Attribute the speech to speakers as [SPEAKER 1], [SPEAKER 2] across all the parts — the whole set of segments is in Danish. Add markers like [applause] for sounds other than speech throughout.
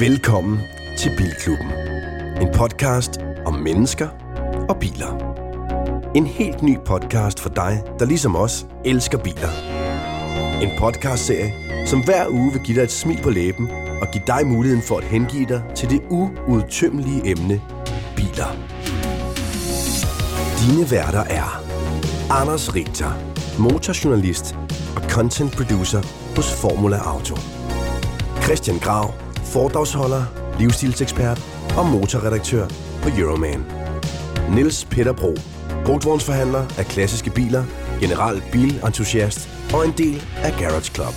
[SPEAKER 1] Velkommen til Bilklubben. En podcast om mennesker og biler. En helt ny podcast for dig, der ligesom os elsker biler. En podcastserie, som hver uge vil give dig et smil på læben og give dig muligheden for at hengive dig til det uudtømmelige emne biler. Dine værter er Anders Richter, motorjournalist og content producer hos Formula Auto. Christian Grav, foredragsholder, livsstilsekspert og motorredaktør på Euroman. Niels Peter Bro, brugtvognsforhandler af klassiske biler, general bilentusiast og en del af Garage Club.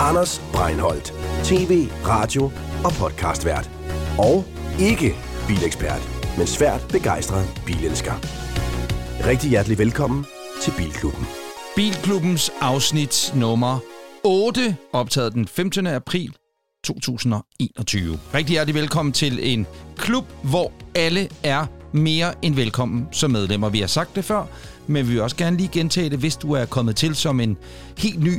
[SPEAKER 1] Anders Breinholt, tv, radio og podcastvært. Og ikke bilekspert, men svært begejstret bilelsker. Rigtig hjertelig velkommen til Bilklubben.
[SPEAKER 2] Bilklubbens afsnit nummer 8, optaget den 15. april 2021. Rigtig hjertelig velkommen til en klub, hvor alle er mere end velkommen som medlemmer. Vi har sagt det før, men vi vil også gerne lige gentage det, hvis du er kommet til som en helt ny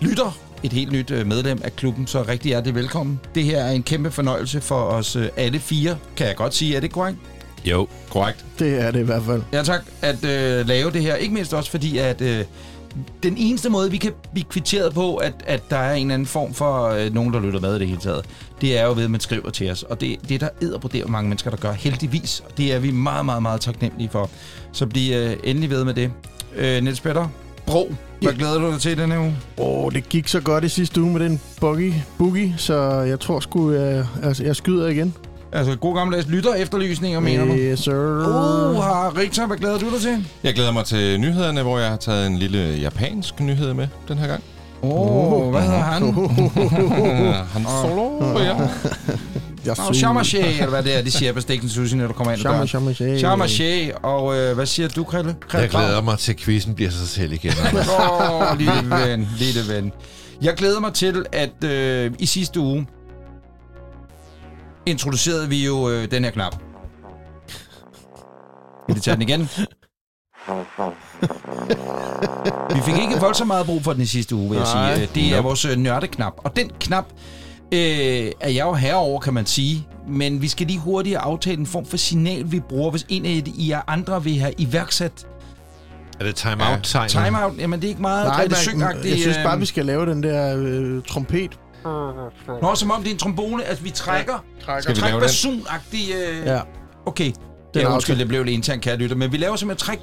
[SPEAKER 2] lytter, et helt nyt øh, medlem af klubben, så rigtig hjertelig velkommen. Det her er en kæmpe fornøjelse for os øh, alle fire, kan jeg godt sige. Er det korrekt?
[SPEAKER 3] Jo, korrekt.
[SPEAKER 4] Det er det i hvert fald.
[SPEAKER 2] Ja tak, at øh, lave det her. Ikke mindst også fordi, at øh, den eneste måde, vi kan blive kvitteret på, at, at der er en eller anden form for øh, nogen, der lytter med i det hele taget, det er jo ved, at man skriver til os. Og det, det er der æder på det, mange mennesker, der gør heldigvis. Og det er vi meget, meget, meget taknemmelige for. Så bliv øh, endelig ved med det. Øh, Niels Petter, Bro, hvad
[SPEAKER 4] Ja.
[SPEAKER 2] glæder du dig til denne uge?
[SPEAKER 4] Åh, det gik så godt i sidste uge med den buggy, boogie, så jeg tror sgu, jeg, altså, jeg skyder igen.
[SPEAKER 2] Altså, god gammeldags lytter efterlysninger, mener du?
[SPEAKER 4] Yes, sir.
[SPEAKER 2] Uh, har Richter, hvad glæder du dig til?
[SPEAKER 3] Jeg glæder mig til nyhederne, hvor jeg har taget en lille japansk nyhed med den her gang.
[SPEAKER 2] Åh, oh, hvad hedder han? [laughs]
[SPEAKER 3] Han solo, ja.
[SPEAKER 4] Jeg
[SPEAKER 2] Oh, Shamache, eller hvad det er, de siger på Stikten Sushi, når du kommer ind ad døren.
[SPEAKER 4] shama, shama.
[SPEAKER 2] Shamache, og øh, hvad siger du, Krille?
[SPEAKER 5] Jeg glæder mig til, at quizzen bliver sig selv igen.
[SPEAKER 2] Åh, oh, lille ven, lille ven. Jeg glæder mig til, at øh, i sidste uge introducerede vi jo øh, den her knap. Vil du tage den igen? Vi fik ikke voldsomt meget brug for den i sidste uge, vil jeg
[SPEAKER 4] Nej.
[SPEAKER 2] sige. Det er
[SPEAKER 3] Nope.
[SPEAKER 2] vores øh, nørdeknap. Og den knap øh, er jeg jo herover, kan man sige. Men vi skal lige hurtigt aftale en form for signal, vi bruger, hvis en af I er andre vil have iværksat
[SPEAKER 5] er det time-out-tegn?
[SPEAKER 2] timeout. Jamen, det er ikke meget
[SPEAKER 4] Nej,
[SPEAKER 2] Grete
[SPEAKER 4] man,
[SPEAKER 2] Søng-agtigt,
[SPEAKER 4] jeg synes bare,
[SPEAKER 2] øh,
[SPEAKER 4] vi skal lave den der øh, trompet.
[SPEAKER 2] Nå, som om det er en trombone, at vi trækker.
[SPEAKER 3] Skal vi
[SPEAKER 2] Træk basun-agtig... Øh...
[SPEAKER 4] Ja.
[SPEAKER 2] Okay.
[SPEAKER 4] Den
[SPEAKER 2] Ja,
[SPEAKER 4] er
[SPEAKER 2] undskyld, det blev lidt internt, kære lytter. Men vi laver simpelthen træk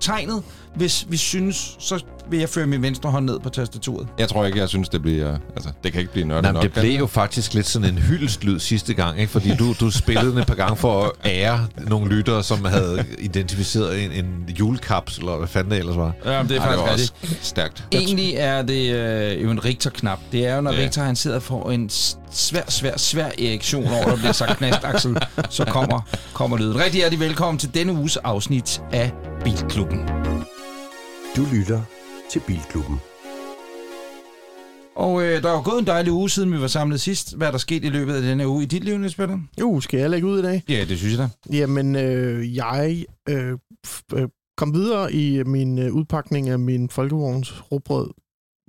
[SPEAKER 2] tegnet. Hvis vi synes, så vil jeg føre min venstre hånd ned på tastaturet.
[SPEAKER 3] Jeg tror ikke, jeg synes, det bliver... Altså, det kan ikke blive nørdet nok.
[SPEAKER 5] det blev jo faktisk lidt sådan en hyldestlyd sidste gang, ikke? fordi du, du spillede den et par gange for at ære nogle lyttere, som havde identificeret en, en julekapsel, eller hvad fanden det ellers var.
[SPEAKER 2] Ja, det
[SPEAKER 3] Ej, det var også stærkt.
[SPEAKER 2] Egentlig er det øh, jo en Richter-knap. Det er jo, når
[SPEAKER 3] Ja.
[SPEAKER 2] Richter han sidder for en svær, svær, svær erektion over, der bliver sagt knast, Axel, så kommer, kommer lyden. Rigtig hjertelig velkommen til denne uges afsnit af Bilklubben.
[SPEAKER 1] Du lytter til Bilklubben.
[SPEAKER 2] Og øh, der er jo gået en dejlig uge, siden vi var samlet sidst. Hvad er der sket i løbet af denne uge i dit liv, Niels Peter?
[SPEAKER 4] Jo, skal jeg lægge ud i dag?
[SPEAKER 2] Ja, det synes jeg da.
[SPEAKER 4] Jamen, øh, jeg øh, f- øh, kom videre i min øh, udpakning af min folkevogns råbrød.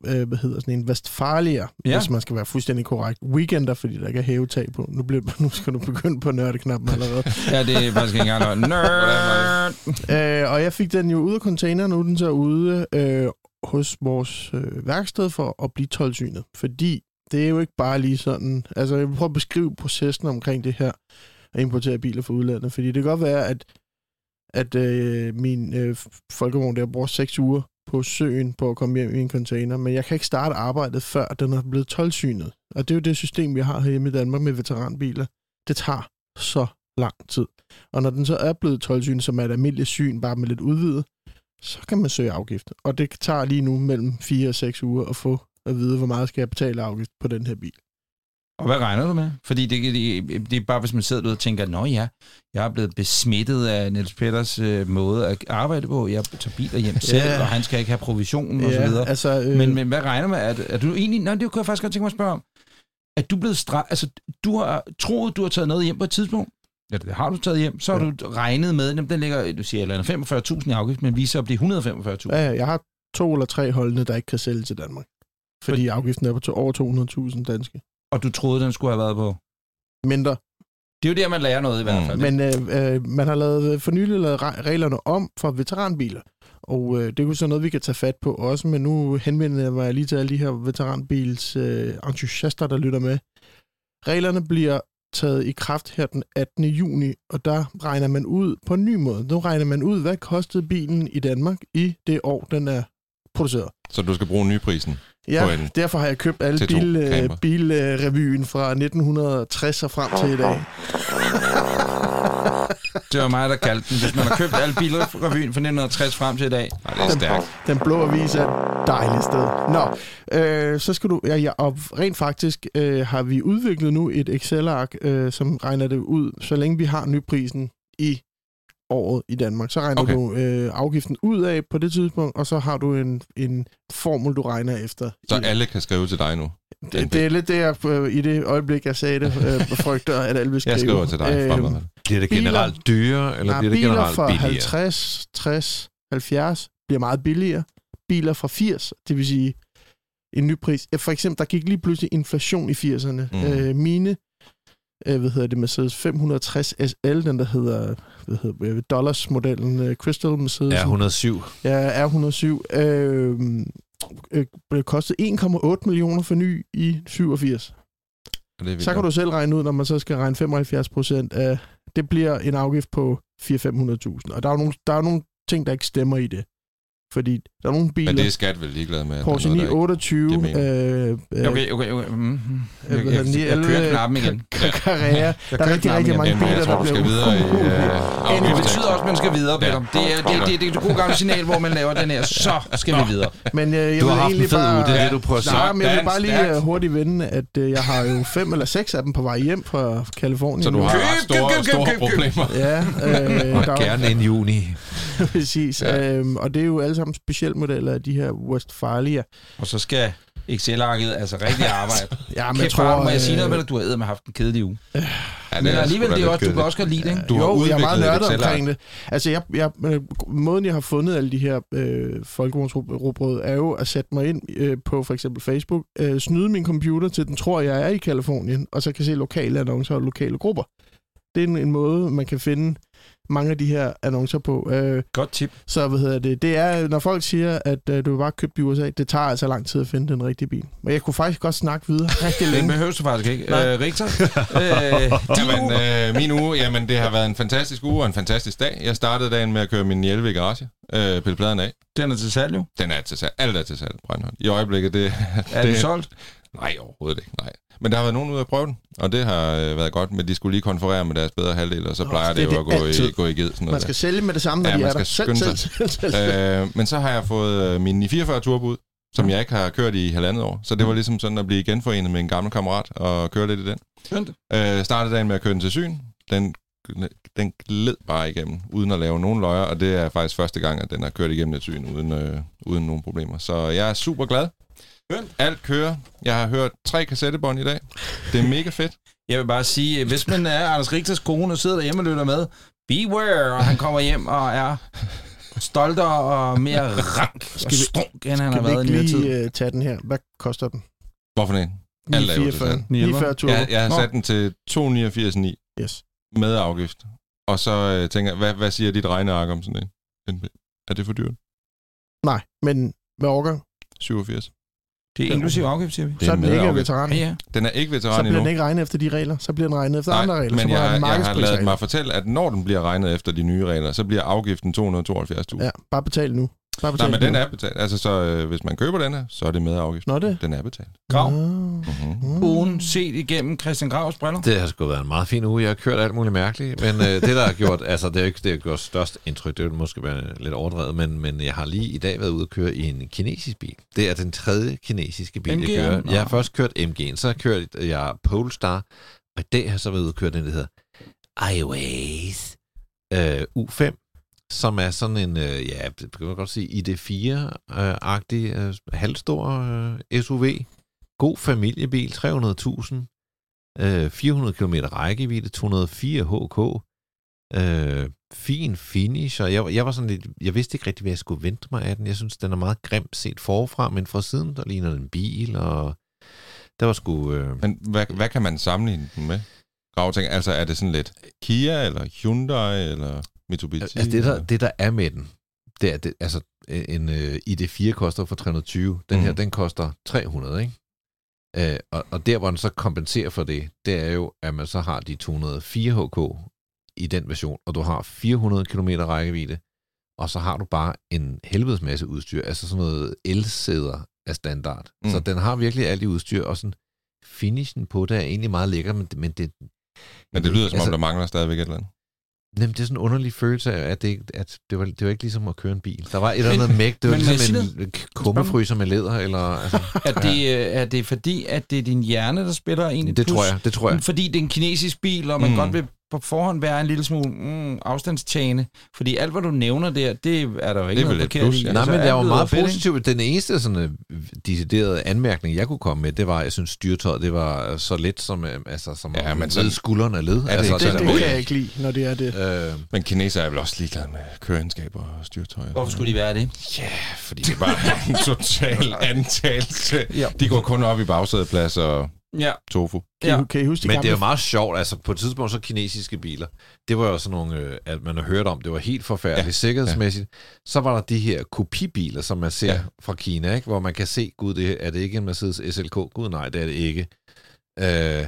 [SPEAKER 4] Øh, hvad hedder sådan en Vestfalia,
[SPEAKER 2] Ja.
[SPEAKER 4] hvis man skal være fuldstændig korrekt. Weekender, fordi der ikke er hævetag på. Nu, bliver, [laughs] nu skal du begynde på nørdeknappen allerede.
[SPEAKER 2] Ja, det er faktisk ikke engang noget. Nerd!
[SPEAKER 4] Øh, og jeg fik den jo ud af containeren, nu er den så ude øh, hos vores øh, værksted for at blive tolvsynet. Fordi det er jo ikke bare lige sådan... Altså, jeg vil prøve at beskrive processen omkring det her at importere biler fra udlandet. Fordi det kan godt være, at, at øh, min øh, folkevogn der bruger seks uger på søen på at komme hjem i en container, men jeg kan ikke starte arbejdet, før den er blevet tolvsynet. Og det er jo det system, vi har hjemme i Danmark med veteranbiler. Det tager så lang tid. Og når den så er blevet tolvsynet, som er et almindeligt syn, bare med lidt udvidet, så kan man søge afgift. Og det tager lige nu mellem 4 og 6 uger at få at vide, hvor meget skal jeg betale afgift på den her bil.
[SPEAKER 2] Og hvad regner du med? Fordi det, det, det er bare, hvis man sidder derude og tænker, Nå ja, jeg er blevet besmittet af Niels Peters øh, måde at arbejde på. Jeg tager biler hjem selv,
[SPEAKER 4] Ja.
[SPEAKER 2] og han skal ikke have provision og så videre.
[SPEAKER 4] altså, øh,
[SPEAKER 2] Men, men hvad regner med? Er, er du egentlig... Nej, det kunne jeg faktisk godt tænke mig at spørge om. Er du blevet stra... Altså, du har troet, du har taget noget hjem på et tidspunkt. Ja, det har du taget hjem. Så har
[SPEAKER 4] Ja.
[SPEAKER 2] du regnet med, at den ligger, du siger, eller 45.000 i afgift, men viser at blive 145.000.
[SPEAKER 4] ja, jeg har to eller tre holdende, der ikke kan sælge til Danmark. Fordi
[SPEAKER 2] For-
[SPEAKER 4] afgiften er på to, over 200.000 danske.
[SPEAKER 2] Og du troede, den skulle have været på
[SPEAKER 4] mindre.
[SPEAKER 2] Det er jo der, man lærer noget i hvert fald.
[SPEAKER 4] Men øh, øh, man har lavet for nylig lavet re- reglerne om for veteranbiler. Og øh, det er jo så noget, vi kan tage fat på også, men nu henvender jeg mig lige til alle de her veteranbils øh, entusiaster, der lytter med. Reglerne bliver taget i kraft her den 18. juni, og der regner man ud på en ny måde. Nu regner man ud, hvad kostede bilen i Danmark i det år, den er produceret.
[SPEAKER 3] Så du skal bruge nyprisen. På
[SPEAKER 4] Ja,
[SPEAKER 3] en
[SPEAKER 4] derfor har jeg købt alle
[SPEAKER 3] T2
[SPEAKER 4] bil, øh, bilrevyen fra 1960 og frem til i dag.
[SPEAKER 2] Det var mig, der kaldte den. Hvis man har købt alle bilrevyen fra 1960 frem til i dag.
[SPEAKER 3] Nej, det er stærkt.
[SPEAKER 4] Den blå avis er et dejligt sted. Nå, øh, så skal du... Ja, ja, og rent faktisk øh, har vi udviklet nu et Excel-ark, øh, som regner det ud, så længe vi har nyprisen i året i Danmark. Så regner
[SPEAKER 3] Okay.
[SPEAKER 4] du øh, afgiften ud af på det tidspunkt, og så har du en, en formel, du regner efter.
[SPEAKER 3] Så
[SPEAKER 4] I-
[SPEAKER 3] alle kan skrive til dig nu.
[SPEAKER 4] det, det er lidt det, jeg øh, i det øjeblik, jeg sagde det, øh, [laughs] frygter, at alle vil skrive.
[SPEAKER 3] Jeg skriver til dig
[SPEAKER 4] Øhm,
[SPEAKER 3] fremadrettet.
[SPEAKER 5] Bliver det
[SPEAKER 4] Biler-
[SPEAKER 5] generelt dyrere, eller
[SPEAKER 4] Nej,
[SPEAKER 5] bliver det
[SPEAKER 4] biler
[SPEAKER 5] generelt
[SPEAKER 4] fra
[SPEAKER 5] billigere?
[SPEAKER 4] 50, 60, 70 bliver meget billigere. Biler fra 80, det vil sige en ny pris. For eksempel, der gik lige pludselig inflation i 80'erne.
[SPEAKER 3] Mm.
[SPEAKER 4] Mm. Øh, mine, øh, hvad hedder det, Mercedes 560 SL, den der hedder, hvad hedder dollars-modellen, øh, Crystal Mercedes.
[SPEAKER 5] Ja, 107.
[SPEAKER 4] Ja, R107. Øh, øh, øh, kostede 1,8 millioner for ny i 87.
[SPEAKER 3] Og det er
[SPEAKER 4] Så kan du selv regne ud, når man så skal regne 75 procent af... Det bliver en afgift på 400-500.000. Og der er, jo nogle, der er jo nogle ting, der ikke stemmer i det. Fordi der er nogle biler...
[SPEAKER 3] Men det er skat vel ligeglad med. er
[SPEAKER 4] Porsche
[SPEAKER 3] noget, der ikke-
[SPEAKER 4] 928,
[SPEAKER 3] giver mening.
[SPEAKER 4] øh, øh,
[SPEAKER 2] Okay, okay, okay. Mm, Jeg, jeg,
[SPEAKER 4] den,
[SPEAKER 2] jeg, jeg kører knappen igen.
[SPEAKER 4] Carrera.
[SPEAKER 2] Jeg
[SPEAKER 4] Der er rigtig, rigtig mange biler, der
[SPEAKER 3] du skal
[SPEAKER 4] bliver...
[SPEAKER 3] videre i øh,
[SPEAKER 2] Det betyder også, at man skal videre, Peter. Det er det, det, det, det, gode gamle signal, hvor man laver den her. Så skal vi videre.
[SPEAKER 4] Men øh, jeg
[SPEAKER 5] Du har
[SPEAKER 4] vil egentlig bare...
[SPEAKER 5] uge, det er det, du prøver at sige.
[SPEAKER 4] Nej, men jeg vil bare lige øh, hurtigt vende, at jeg har jo fem eller seks af dem på vej hjem fra Kalifornien.
[SPEAKER 3] Så du har store, store problemer.
[SPEAKER 4] Ja,
[SPEAKER 5] gerne en juni. [laughs]
[SPEAKER 4] Præcis.
[SPEAKER 3] Ja.
[SPEAKER 4] Øhm, og det er jo alle sammen specialmodeller af de her Westfalia.
[SPEAKER 2] Og så skal Excel-arket altså rigtig [laughs] arbejde.
[SPEAKER 4] Ja,
[SPEAKER 2] Men
[SPEAKER 4] men jeg
[SPEAKER 2] Kæft, tror,
[SPEAKER 4] tror...
[SPEAKER 2] må jeg sige noget med
[SPEAKER 4] øh,
[SPEAKER 2] dig? Du har med haft en kedelig uge.
[SPEAKER 3] Ja,
[SPEAKER 2] Men alligevel, det er også, du kan også godt lide det, ikke?
[SPEAKER 3] Du har
[SPEAKER 4] jo, jeg er meget nørdet omkring det. Altså, jeg, jeg, øh, måden, jeg har fundet alle de her øh, folkevognsrobrød, er jo at sætte mig ind øh, på for eksempel Facebook, øh, snyde min computer til, den tror, jeg er i Kalifornien, og så kan se lokale annoncer og lokale grupper. Det er en, en måde, man kan finde mange af de her annoncer på. Øh,
[SPEAKER 2] Godt tip.
[SPEAKER 4] så hvad hedder det? Det er, når folk siger, at øh, du bare købe i USA, det tager altså lang tid at finde den rigtige bil. Men jeg kunne faktisk godt snakke videre rigtig [laughs]
[SPEAKER 2] Det
[SPEAKER 4] længe.
[SPEAKER 2] behøver du faktisk ikke.
[SPEAKER 4] Nej.
[SPEAKER 2] Øh, Richter, [laughs] øh, din
[SPEAKER 3] Jamen, øh, min uge, jamen, det har været en fantastisk uge og en fantastisk dag. Jeg startede dagen med at køre min Hjelve i garage. Øh, pille pladen af.
[SPEAKER 2] Den er til salg jo.
[SPEAKER 3] Den er til salg. Alt er til salg, Brøndholm. I øjeblikket, det...
[SPEAKER 2] Er
[SPEAKER 3] det,
[SPEAKER 2] den solgt?
[SPEAKER 3] Nej, overhovedet ikke. Nej. Men der har været nogen ude at prøve den, og det har øh, været godt, men de skulle lige konferere med deres bedre halvdel, og så
[SPEAKER 4] Nå,
[SPEAKER 3] plejer
[SPEAKER 4] det
[SPEAKER 3] det, jo at gå i,
[SPEAKER 4] altid.
[SPEAKER 3] gå i ged. Sådan
[SPEAKER 4] Man
[SPEAKER 3] noget
[SPEAKER 4] skal sælge med det samme, når
[SPEAKER 3] Ja,
[SPEAKER 4] de
[SPEAKER 3] man
[SPEAKER 4] er der. Selv, selv, selv, selv.
[SPEAKER 3] der. øh, men så har jeg fået øh, min 44 turbo ud, som jeg ikke har kørt i halvandet år. Så det var ligesom sådan at blive genforenet med en gammel kammerat og køre lidt i den.
[SPEAKER 2] Skønt.
[SPEAKER 3] Øh, startede dagen med at køre den til syn. Den, den gled bare igennem, uden at lave nogen løjer, og det er faktisk første gang, at den har kørt igennem et syn uden, øh, uden nogen problemer. Så jeg er super glad.
[SPEAKER 2] Skønt.
[SPEAKER 3] Alt kører. Jeg har hørt tre kassettebånd i dag. Det er mega fedt.
[SPEAKER 2] Jeg vil bare sige, øh, hvis man er Anders Richters kone og sidder derhjemme og lytter med, beware, og han kommer hjem og er stoltere og mere [laughs] rank og
[SPEAKER 4] Skal vi-
[SPEAKER 2] strunk, end han har
[SPEAKER 4] Kan vi
[SPEAKER 2] været i nyere tid.
[SPEAKER 4] lige uh, tage den her? Hvad koster den?
[SPEAKER 3] Hvorfor en? Alt jo til salg.
[SPEAKER 4] 49 turbo.
[SPEAKER 3] Jeg, jeg har
[SPEAKER 2] Nå.
[SPEAKER 3] sat den til 289,9
[SPEAKER 4] Yes.
[SPEAKER 3] med afgift. Og så øh, tænker jeg, hvad, hvad siger dit regneark om sådan en? Er det for dyrt?
[SPEAKER 4] Nej, men med overgang,
[SPEAKER 3] 87.
[SPEAKER 2] Det er inklusiv afgift, siger vi.
[SPEAKER 3] Det
[SPEAKER 4] så
[SPEAKER 3] er
[SPEAKER 4] er den ikke veteran.
[SPEAKER 2] Ja, ja.
[SPEAKER 3] Den er ikke
[SPEAKER 4] Så
[SPEAKER 3] veteran
[SPEAKER 4] bliver
[SPEAKER 3] endnu.
[SPEAKER 4] den ikke regnet efter de regler. Så bliver den regnet efter andre regler. så
[SPEAKER 3] men
[SPEAKER 4] må
[SPEAKER 3] jeg, jeg, har lavet mig fortælle, at når den bliver regnet efter de nye regler, så bliver afgiften 272.000.
[SPEAKER 4] Ja, bare betal nu. Bare
[SPEAKER 3] Nej, men den er betalt. Altså, så øh, hvis man køber den her, så er det med afgift.
[SPEAKER 4] Nå, det.
[SPEAKER 3] Den er betalt.
[SPEAKER 2] Grav.
[SPEAKER 3] Mm-hmm.
[SPEAKER 4] Mm.
[SPEAKER 2] Ugen set igennem Christian Gravs briller.
[SPEAKER 5] Det har sgu været en meget fin uge. Jeg har kørt alt muligt mærkeligt. Men øh, det, der har gjort, altså det har ikke det har gjort størst indtryk, det vil måske være lidt overdrevet, men, men jeg har lige i dag været ude og køre i en kinesisk bil. Det er den tredje kinesiske bil,
[SPEAKER 2] MG'en?
[SPEAKER 5] jeg kører. Jeg har først kørt MG'en, så har jeg kørt jeg Polestar, og i dag har jeg så været ude og køre den, der hedder iWays øh, U5, som er sådan en, øh, ja, det kan man godt sige, ID4-agtig, øh, øh, halvstor øh, SUV. God familiebil, 300.000. Øh, 400 km rækkevidde, 204 HK. Øh, fin finish, og jeg, jeg var sådan lidt, jeg vidste ikke rigtig, hvad jeg skulle vente mig af den. Jeg synes, den er meget grim set forfra, men fra siden, der ligner den en bil, og der var sgu... Øh,
[SPEAKER 3] Men hvad, hvad kan man sammenligne den med? grave ting? Altså, er det sådan lidt Kia, eller Hyundai, eller Mitsubishi?
[SPEAKER 5] Altså det der, det, der er med den, det er, det, altså en uh, ID4 koster for 320, den her,
[SPEAKER 3] Mhm.
[SPEAKER 5] den koster 300, ikke? Uh, og, og der, hvor den så kompenserer for det, det er jo, at man så har de 204 HK i den version, og du har 400 km rækkevidde, og så har du bare en helvedes masse udstyr, altså sådan noget elsæder af standard. Mm.
[SPEAKER 3] Mm.
[SPEAKER 5] Så den har virkelig alt i udstyr, og sådan finishen på det er egentlig meget lækker, men, men det...
[SPEAKER 3] Men det lyder som om,
[SPEAKER 5] altså,
[SPEAKER 3] der mangler stadigvæk et eller andet.
[SPEAKER 5] Jamen, det er sådan en underlig følelse af, at det, at det, var, det var ikke ligesom at køre en bil. Der var et eller andet mægt. Det var
[SPEAKER 2] men
[SPEAKER 5] ligesom en kummefryser med læder, eller... Altså,
[SPEAKER 2] Er det, øh, er det fordi, at det er din hjerne, der spiller en et
[SPEAKER 5] det
[SPEAKER 2] plus?
[SPEAKER 5] tror jeg, det tror jeg.
[SPEAKER 2] Fordi det er en kinesisk bil, og man. Mm. godt vil på forhånd være en lille smule mm, afstandstagende. Fordi alt, hvad du nævner der, det er der jo ikke
[SPEAKER 3] Det er vel
[SPEAKER 2] noget
[SPEAKER 3] et
[SPEAKER 2] forkert
[SPEAKER 3] plus, ja.
[SPEAKER 5] Nej,
[SPEAKER 2] Altså,
[SPEAKER 5] men jeg var meget positiv. Den eneste sådan, øh, deciderede anmærkning, jeg kunne komme med, det var, at jeg synes, styrtøjet det var så let, som, øh, altså, som
[SPEAKER 3] Ja, men sådan-
[SPEAKER 5] skuldrene led.
[SPEAKER 3] det
[SPEAKER 5] altså,
[SPEAKER 4] Det,
[SPEAKER 3] sådan,
[SPEAKER 4] det
[SPEAKER 3] at-
[SPEAKER 4] kan jeg ikke lide, når det er det.
[SPEAKER 5] Øh,
[SPEAKER 3] Men kineser er vel også ligeglade med køreegenskaber og styrtøj.
[SPEAKER 2] Hvorfor skulle de være det?
[SPEAKER 3] Ja, fordi det bare er [laughs] en total [laughs] antagelse.
[SPEAKER 2] Ja.
[SPEAKER 3] De går kun op i bagsædeplads og
[SPEAKER 2] Ja.
[SPEAKER 3] tofu.
[SPEAKER 4] Kan,
[SPEAKER 2] Ja.
[SPEAKER 4] I, kan I huske de
[SPEAKER 5] Men
[SPEAKER 4] gamle
[SPEAKER 5] det er jo meget sjovt, altså på et tidspunkt så kinesiske biler, det var jo sådan nogle, øh, at man har hørt om, det var helt forfærdeligt
[SPEAKER 3] Ja,
[SPEAKER 5] sikkerhedsmæssigt. Så var der de her kopibiler, som man ser
[SPEAKER 3] Ja.
[SPEAKER 5] ja. fra Kina, ikke? hvor man kan se, gud, det er det ikke en Mercedes SLK? Gud nej, det er det ikke. Øh,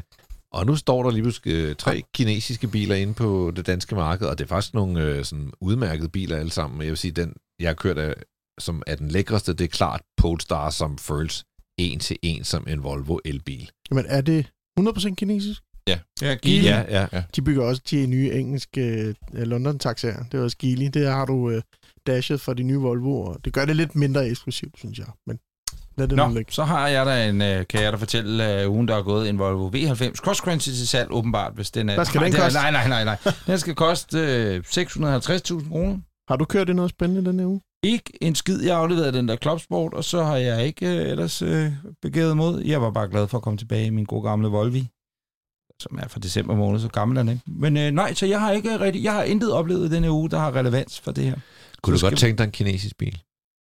[SPEAKER 5] og nu står der lige pludselig øh, tre kinesiske biler inde på det danske marked, og det er faktisk nogle øh, sådan udmærkede biler alle sammen. Jeg vil sige, den jeg har kørt af, som er den lækreste, det er klart Polestar, som føles en til en som en Volvo elbil.
[SPEAKER 4] Jamen, er det 100% kinesisk?
[SPEAKER 2] Ja,
[SPEAKER 4] Geely.
[SPEAKER 5] Ja, ja.
[SPEAKER 4] De bygger også de nye engelske uh, London-taxaer. Det er også Geely. Det har du uh, dashet for de nye Volvo, og det gør det lidt mindre eksklusivt, synes jeg. Men lad det
[SPEAKER 2] Nå,
[SPEAKER 4] ligge.
[SPEAKER 2] så har jeg da en, øh, kan jeg da fortælle, uh, ugen der er gået, en Volvo V90 Cross Country til salg, åbenbart, hvis den er...
[SPEAKER 4] Hvad skal
[SPEAKER 2] Nej,
[SPEAKER 4] den koste?
[SPEAKER 2] Nej, nej, nej, nej. Den skal koste øh, 650.000 kroner.
[SPEAKER 4] Har du kørt i noget spændende den her uge?
[SPEAKER 2] Ikke en skid. Jeg afleverede den der Clubsport, og så har jeg ikke øh, ellers øh, begivet mod. Jeg var bare glad for at komme tilbage i min gode gamle Volvi, som er fra december måned, så gammel er den ikke. Men øh, nej, så jeg har ikke rigtig, jeg har intet oplevet denne uge, der har relevans for det her.
[SPEAKER 5] Kunne
[SPEAKER 2] Så
[SPEAKER 5] du godt tænke dig en kinesisk bil?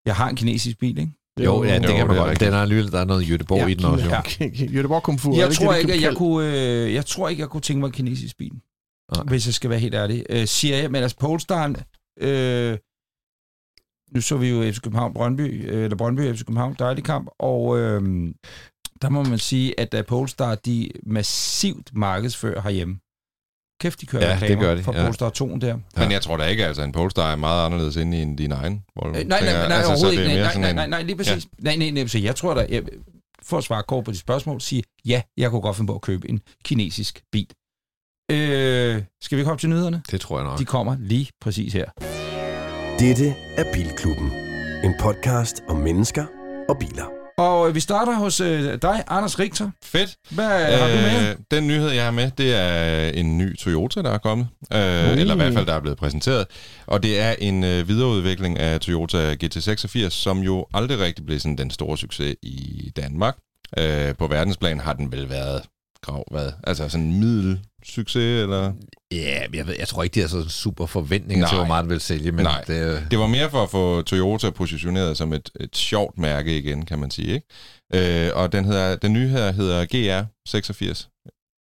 [SPEAKER 2] Jeg har en kinesisk bil, ikke?
[SPEAKER 5] Jo, ja, det
[SPEAKER 3] Jo,
[SPEAKER 5] kan man
[SPEAKER 3] er
[SPEAKER 5] godt. Den er alligevel, der er noget Jødeborg
[SPEAKER 2] Ja,
[SPEAKER 5] i den også. Jo.
[SPEAKER 2] ja. [laughs]
[SPEAKER 4] Jødeborg Komfur. er
[SPEAKER 2] Jeg
[SPEAKER 4] det
[SPEAKER 2] tror ikke, jeg kunne, øh, jeg tror ikke, jeg kunne tænke mig en kinesisk bil.
[SPEAKER 5] Nej.
[SPEAKER 2] Hvis jeg skal være helt ærlig. Øh, siger jeg, men altså Polestar, øh, nu så vi jo FC København Brøndby, øh, eller Brøndby FC København, dejlig kamp, og øh, der må man sige, at Polestar, de massivt markedsfører herhjemme. Kæft, de kører
[SPEAKER 5] Ja, det gør de,
[SPEAKER 2] for
[SPEAKER 5] ja.
[SPEAKER 2] Polestar 2 der.
[SPEAKER 3] Men jeg tror da ikke, altså en Polestar er meget anderledes inde i en din egen Volvo.
[SPEAKER 2] Øh, nej, nej, nej, nej,
[SPEAKER 3] altså, så
[SPEAKER 2] overhovedet
[SPEAKER 3] det er
[SPEAKER 2] ikke. Nej, nej, nej, nej, lige præcis. Ja. Nej, nej, nej, så jeg tror da, jeg, for at svare kort på de spørgsmål, sige, ja, jeg kunne godt finde på at købe en kinesisk bil. Øh, skal vi ikke hoppe til nyhederne?
[SPEAKER 5] Det tror jeg nok.
[SPEAKER 2] De kommer lige præcis her.
[SPEAKER 1] Dette er Bilklubben. En podcast om mennesker og biler.
[SPEAKER 2] Og øh, vi starter hos øh, dig, Anders Richter.
[SPEAKER 3] Fedt.
[SPEAKER 2] Hvad øh, har du med?
[SPEAKER 3] Øh, den nyhed, jeg har med, det er en ny Toyota, der er kommet. Øh,
[SPEAKER 2] Uh.
[SPEAKER 3] Eller i hvert fald, der er blevet præsenteret. Og det er en øh, videreudvikling af Toyota GT86, som jo aldrig rigtig blev sådan den store succes i Danmark. Øh, på verdensplan har den vel været grav, hvad? Altså sådan en middel succes, eller?
[SPEAKER 5] Ja, jeg, ved, jeg tror ikke, de har sådan super forventninger
[SPEAKER 3] Nej.
[SPEAKER 5] til, hvor meget den vil sælge, men
[SPEAKER 3] Nej.
[SPEAKER 5] det,
[SPEAKER 3] Det var mere for at få Toyota positioneret som et, et sjovt mærke igen, kan man sige. Ikke? Øh, og den, hedder, den nye her hedder GR86,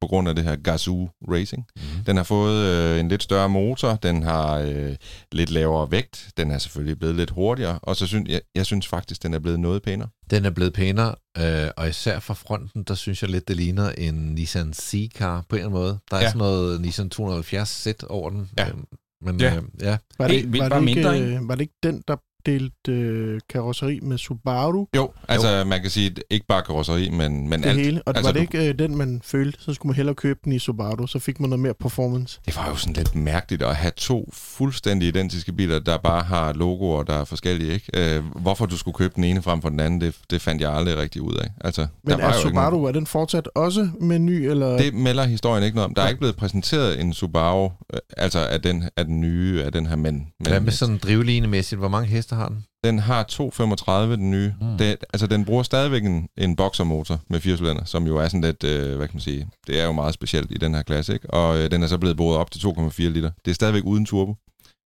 [SPEAKER 3] på grund af det her Gazoo Racing.
[SPEAKER 5] mm.
[SPEAKER 3] Den har fået øh, en lidt større motor, den har øh, lidt lavere vægt, den er selvfølgelig blevet lidt hurtigere, og så synes jeg, jeg synes faktisk, den er blevet noget pænere.
[SPEAKER 5] Den er blevet pænere, øh, og især fra fronten, der synes jeg lidt, det ligner en Nissan C-Car på en eller anden måde. Der er
[SPEAKER 3] Ja.
[SPEAKER 5] sådan noget Nissan 270 sæt over den.
[SPEAKER 3] Ja.
[SPEAKER 5] Øh, Men
[SPEAKER 2] Ja.
[SPEAKER 5] øh, ja.
[SPEAKER 4] Var det, var, det ikke, øh, var det ikke den, der delte øh, karosseri med Subaru?
[SPEAKER 3] Jo, altså jo. man kan sige, ikke bare karosseri, men, men
[SPEAKER 4] Det
[SPEAKER 3] alt.
[SPEAKER 4] hele. Og
[SPEAKER 3] Altså,
[SPEAKER 4] altså, var det ikke øh, den, man følte, så skulle man hellere købe den i Subaru, så fik man noget mere performance.
[SPEAKER 3] Det var jo sådan lidt mærkeligt at have to fuldstændig identiske biler, der bare har logoer, der er forskellige. Ikke? Øh, hvorfor du skulle købe den ene frem for den anden, det, det fandt jeg aldrig rigtig ud af. Altså,
[SPEAKER 4] Men
[SPEAKER 3] der var
[SPEAKER 4] er Subaru,
[SPEAKER 3] nogen-
[SPEAKER 4] er den fortsat også med ny, eller?
[SPEAKER 3] Det melder historien ikke noget om. Der er ikke blevet præsenteret en Subaru, øh, altså af den, af den nye, af den her men. men
[SPEAKER 5] Hvad med sådan drivlinemæssigt? Hvor mange heste har den?
[SPEAKER 3] Den har 235, den nye. Mm. Det, altså, den bruger stadigvæk en, en boxermotor med fire cylinder, som jo er sådan lidt, øh, hvad kan man sige, det er jo meget specielt i den her klasse, ikke? Og øh, den er så blevet boret op til 2,4 liter. Det er stadigvæk uden turbo.